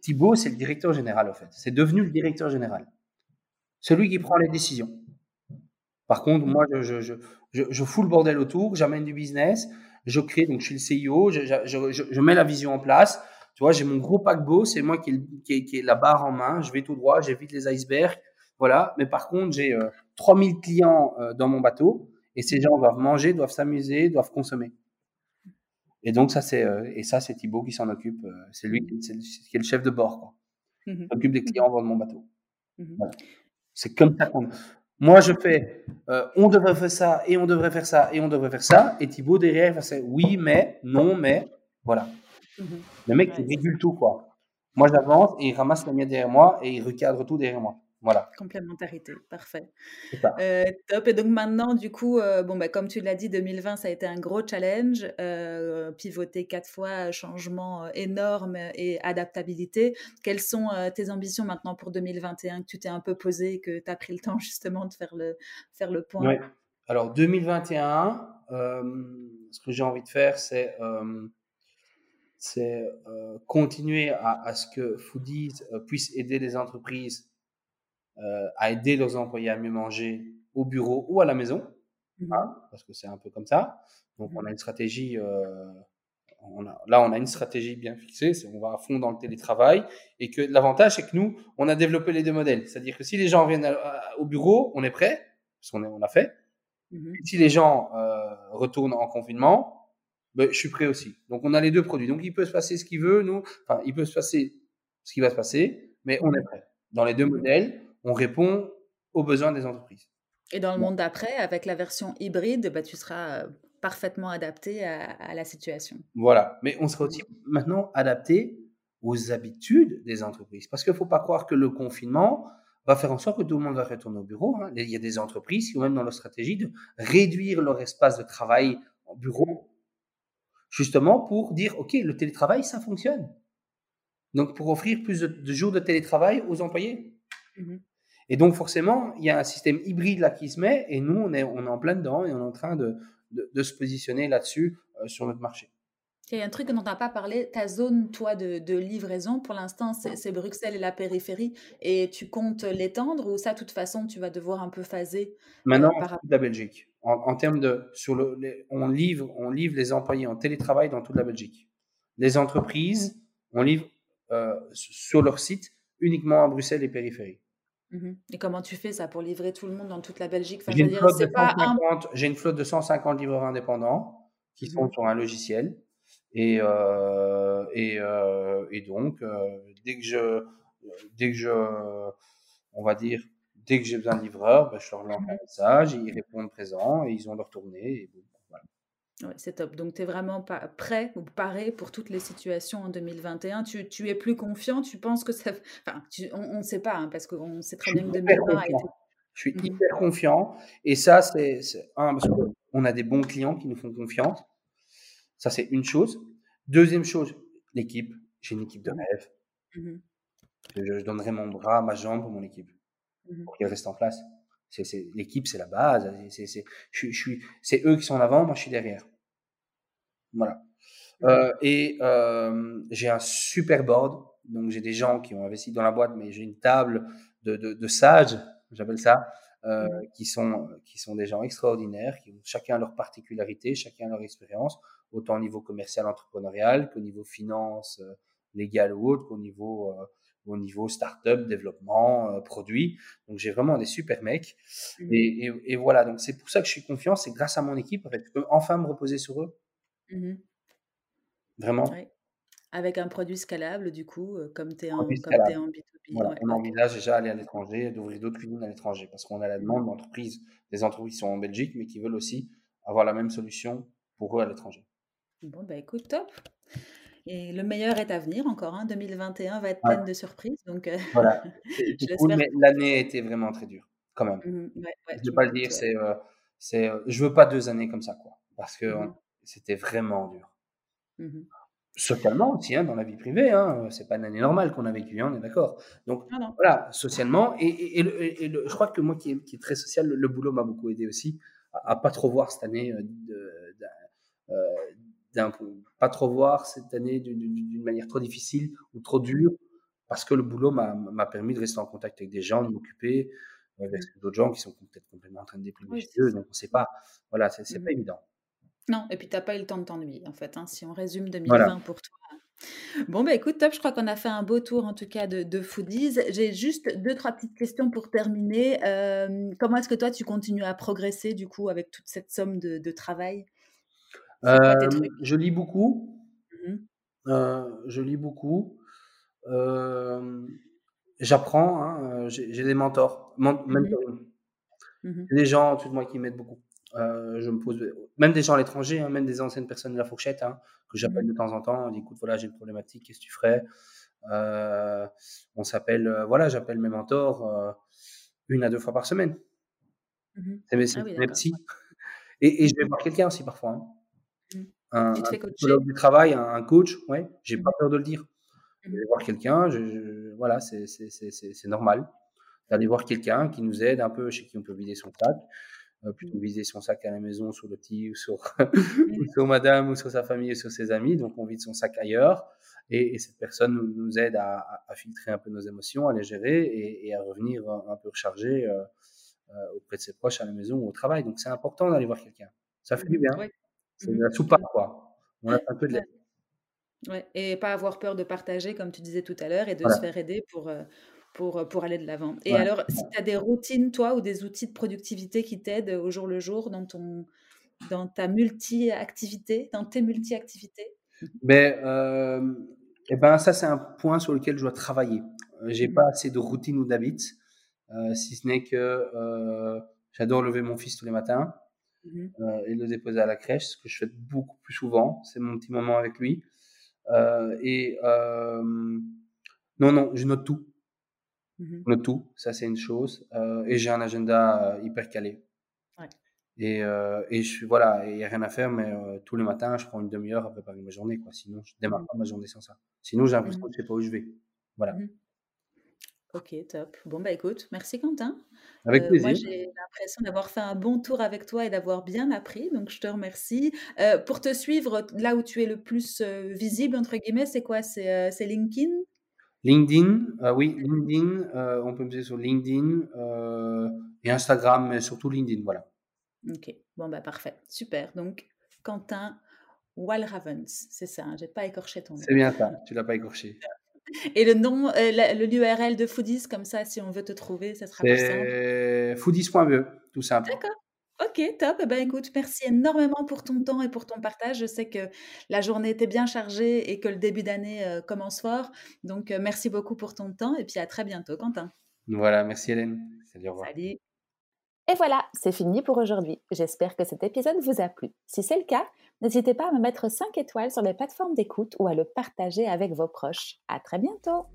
Thibaut, c'est le directeur général, en fait. C'est devenu le directeur général. celui qui prend les décisions. Par contre, moi, je, je, je, je, fous le bordel autour, j'amène du business, je crée, donc je suis le CEO, je, mets la vision en place. Tu vois, j'ai mon gros paquebot, c'est moi qui ai, qui, la barre en main, je vais tout droit, j'évite les icebergs, voilà. Mais par contre, j'ai 3000 euh, clients euh, dans mon bateau et ces gens doivent manger, doivent s'amuser, doivent consommer. Et donc ça c'est euh, et ça c'est Thibaut qui s'en occupe, c'est lui qui est le chef de bord quoi. Mmh s'occupe des clients dans mon bateau. Mmh c'est comme ça qu'on moi, je fais, on devrait faire ça, et on devrait faire ça, et on devrait faire ça. Et Thibaut, derrière, c'est oui, mais, non, mais, voilà. Mhm. Le mec, il régule tout, quoi. Moi, j'avance, et il ramasse la mienne derrière moi, et il recadre tout derrière moi. Voilà. Complémentarité, parfait. Euh, top. Et donc maintenant, du coup, euh, bon, bah, comme tu l'as dit, 2020, ça a été un gros challenge. Euh, pivoter quatre fois, changement énorme et adaptabilité. Quelles sont tes ambitions maintenant pour 2021 que tu t'es un peu posé et que tu as pris le temps justement de faire le, faire le point? Ouais. Alors 2021, ce que j'ai envie de faire, c'est c'est continuer à, à, ce que Foodies puisse aider les entreprises euh, à aider leurs employés à mieux manger au bureau ou à la maison, hein, parce que c'est un peu comme ça. Donc on a une stratégie, euh, on a, là on a une stratégie bien fixée, c'est on va à fond dans le télétravail et que l'avantage c'est que nous on a développé les deux modèles, c'est-à-dire que si les gens viennent au bureau, on est prêt, parce qu'on on l'a fait. Mmh si les gens euh, retournent en confinement, ben, je suis prêt aussi. Donc on a les deux produits. Donc il peut se passer ce qu'il veut, nous, enfin il peut se passer ce qui va se passer, mais on est prêt. Dans les deux modèles, on répond aux besoins des entreprises. Et dans le monde d'après, avec la version hybride, bah, tu seras euh, parfaitement adapté à, la situation. Voilà, mais on sera aussi maintenant adapté aux habitudes des entreprises. Parce qu'il ne faut pas croire que le confinement va faire en sorte que tout le monde va retourner au bureau. Hein. Il y a des entreprises qui ont même dans leur stratégie de réduire leur espace de travail en bureau, justement pour dire, OK, le télétravail, ça fonctionne. Donc pour offrir plus de, jours de télétravail aux employés. Mmh et donc, forcément, il y a un système hybride là qui se met et nous, on est, on est en plein dedans et on est en train de, de, se positionner là-dessus euh, sur notre marché. Il y a un truc dont on n'a pas parlé, ta zone, toi, de, de livraison, pour l'instant, c'est Bruxelles et la périphérie, et tu comptes l'étendre ou ça, de toute façon, tu vas devoir un peu phaser euh, Maintenant, par toute la Belgique. En, termes de, sur le, on livre, on livre les employés en télétravail dans toute la Belgique. Les entreprises, on livre euh, sur leur site uniquement à Bruxelles et périphérie. Mmh et comment tu fais ça pour livrer tout le monde dans toute la Belgique? J'ai une, une, flotte de 150 livreurs indépendants qui sont mmh sur un logiciel. Et, euh, et, euh, et, donc, euh, dès que je, dès que je, on va dire, dès que j'ai besoin de livreurs, ben, je leur lance un message, ils répondent présent et ils ont leur tournée. Et Ouais, c'est top. Donc, tu es vraiment pas prêt ou paré pour toutes les situations en 2021. Tu, tu es plus confiant? Tu penses que ça. Enfin, on ne sait pas, hein, parce qu'on sait très bien que 2020 a été. Je suis mmh hyper confiant. Et ça, c'est un, parce qu'on a des bons clients qui nous font confiance. Ça, c'est une chose. Deuxième chose, l'équipe. J'ai une équipe de mmh rêve. Mmh je, donnerai mon bras, ma jambe pour mon équipe, pour qu'elle reste en place. C'est, l'équipe, c'est la base. C'est, c'est, je, je suis, c'est eux qui sont en avant, moi je suis derrière. Voilà. Euh, et euh, j'ai un super board. Donc j'ai des gens qui ont investi dans la boîte, mais j'ai une table de, de, de sages, j'appelle ça, euh, mmh. qui sont qui sont des gens extraordinaires, qui ont chacun leur particularité, chacun leur expérience, autant au niveau commercial, entrepreneurial qu'au niveau finance, légal ou autre, qu'au niveau au niveau startup, développement, euh, produit. Donc j'ai vraiment des super mecs. Mmh. Et, et, voilà, donc c'est pour ça que je suis confiant, c'est grâce à mon équipe, en fait, je peux enfin me reposer sur eux. Mmh vraiment. Avec un produit scalable, du coup, euh, comme tu es, en B2B. Voilà, on envisage déjà aller à l'étranger, d'ouvrir d'autres cuisines à l'étranger, parce qu'on a la demande d'entreprises, des entreprises qui sont en Belgique, mais qui veulent aussi avoir la même solution pour eux à l'étranger. Bon, bah écoute, top. Et le meilleur est à venir encore. Hein. 2021 va être pleine de surprises. Donc, euh, voilà. mais l'année a été vraiment très dure, quand même. Mmh je ne veux pas le dire. C'est, euh, c'est, euh, je veux pas deux années comme ça, quoi. Parce que mmh c'était vraiment dur. Mmh socialement aussi, hein, dans la vie privée. Hein, c'est pas une année normale qu'on a vécue, hein, on est d'accord. Donc ah voilà, socialement. Et, et, je crois que moi qui est, qui est très social, le, boulot m'a beaucoup aidé aussi à, à, pas trop voir cette année de, pas trop voir cette année d'une manière trop difficile ou trop dure, parce que le boulot m'a permis de rester en contact avec des gens, de m'occuper. avec d'autres gens qui sont peut-être complètement en train de déprimer chez eux. Donc, on ne sait pas. Voilà, c'est n'est pas évident. Non, et puis tu n'as pas eu le temps de t'ennuyer, en fait, hein, si on résume 2020 pour toi. Bon, bah écoute, top, je crois qu'on a fait un beau tour en tout cas de, de foodies. J'ai juste deux, trois petites questions pour terminer. comment est-ce que toi, tu continues à progresser du coup avec toute cette somme de, travail? Je lis beaucoup. Mmh je lis beaucoup. J'apprends, hein, j'ai des mentors, mmh. Mmh des gens au-dessus de moi qui m'aident beaucoup. Euh, je me pose, même des gens à l'étranger, hein, même des anciennes personnes de la fourchette, hein, que j'appelle mmh de temps en temps, on dit écoute, voilà, j'ai une problématique, qu'est-ce que tu ferais? Euh, On s'appelle, euh, voilà, j'appelle mes mentors une à deux fois par semaine. Mmh c'est mes, ah. Et, je vais voir quelqu'un aussi parfois. Hein. Mmh. Un, psychologue du travail, un, coach, ouais, j'ai pas peur de le dire. Je vais voir quelqu'un, je, voilà, c'est normal d'aller voir quelqu'un qui nous aide un peu, chez qui on peut vider son sac. Euh, plutôt viser son sac à la maison sur le petit ou sur, sur madame ou sur sa famille ou sur ses amis. Donc, on vide son sac ailleurs. Et, cette personne nous, aide à, filtrer un peu nos émotions, à les gérer et, à revenir un, peu rechargé euh, euh, auprès de ses proches à la maison ou au travail. Donc, c'est important d'aller voir quelqu'un. Ça fait du bien. C'est de la soupape, quoi. On a un peu de l'aide. Ouais. Et pas avoir peur de partager, comme tu disais tout à l'heure, et de se faire aider pour, pour, pour aller de l'avant. Et alors, si tu as des routines, toi, ou des outils de productivité qui t'aident au jour le jour dans, ton, dans ta multi-activité, dans tes multi-activités? Ben, euh, eh ben, ça, c'est un point sur lequel je dois travailler. Euh, j'ai pas mmh. assez de routine ou d'habits, euh, si ce n'est que euh, j'adore lever mon fils tous les matins mmh euh, et le déposer à la crèche, ce que je fais beaucoup plus souvent. C'est mon petit moment avec lui. et non, non, je note tout. Mmh le tout, ça c'est une chose. Euh, et j'ai un agenda euh, hyper calé. Ouais. Et, euh, et je suis voilà, il n'y a rien à faire, mais tous les matins, je prends une demi-heure à préparer ma journée. Quoi. Sinon, je démarre mmh. pas ma journée sans ça. Sinon, j'ai l'impression mmh que je ne sais pas où je vais. Voilà. Ok, top. Bon, bah écoute, merci Quentin. Avec plaisir. moi, j'ai l'impression d'avoir fait un bon tour avec toi et d'avoir bien appris, donc je te remercie. pour te suivre, là où tu es le plus visible, entre guillemets, c'est quoi? C'est LinkedIn? LinkedIn, euh, oui, LinkedIn, euh, on peut me dire sur LinkedIn euh, et Instagram, mais surtout LinkedIn, voilà. Ok, bon bah parfait, super. Donc Quentin Walravens, c'est ça, hein, j'ai pas écorché ton nom. C'est bien ça, tu l'as pas écorché. Et le nom, le l'URL de Foodies, comme ça, si on veut te trouver, ça sera plus simple. Foodies.be, tout simple. D'accord. Ok, top. Eh ben, écoute, merci énormément pour ton temps et pour ton partage. Je sais que la journée était bien chargée et que le début d'année euh, commence fort. Donc, euh, merci beaucoup pour ton temps et puis à très bientôt, Quentin. Voilà, merci Hélène. Salut, au revoir. Salut. Et voilà, c'est fini pour aujourd'hui. J'espère que cet épisode vous a plu. Si c'est le cas, n'hésitez pas à me mettre 5 étoiles sur les plateformes d'écoute ou à le partager avec vos proches. À très bientôt.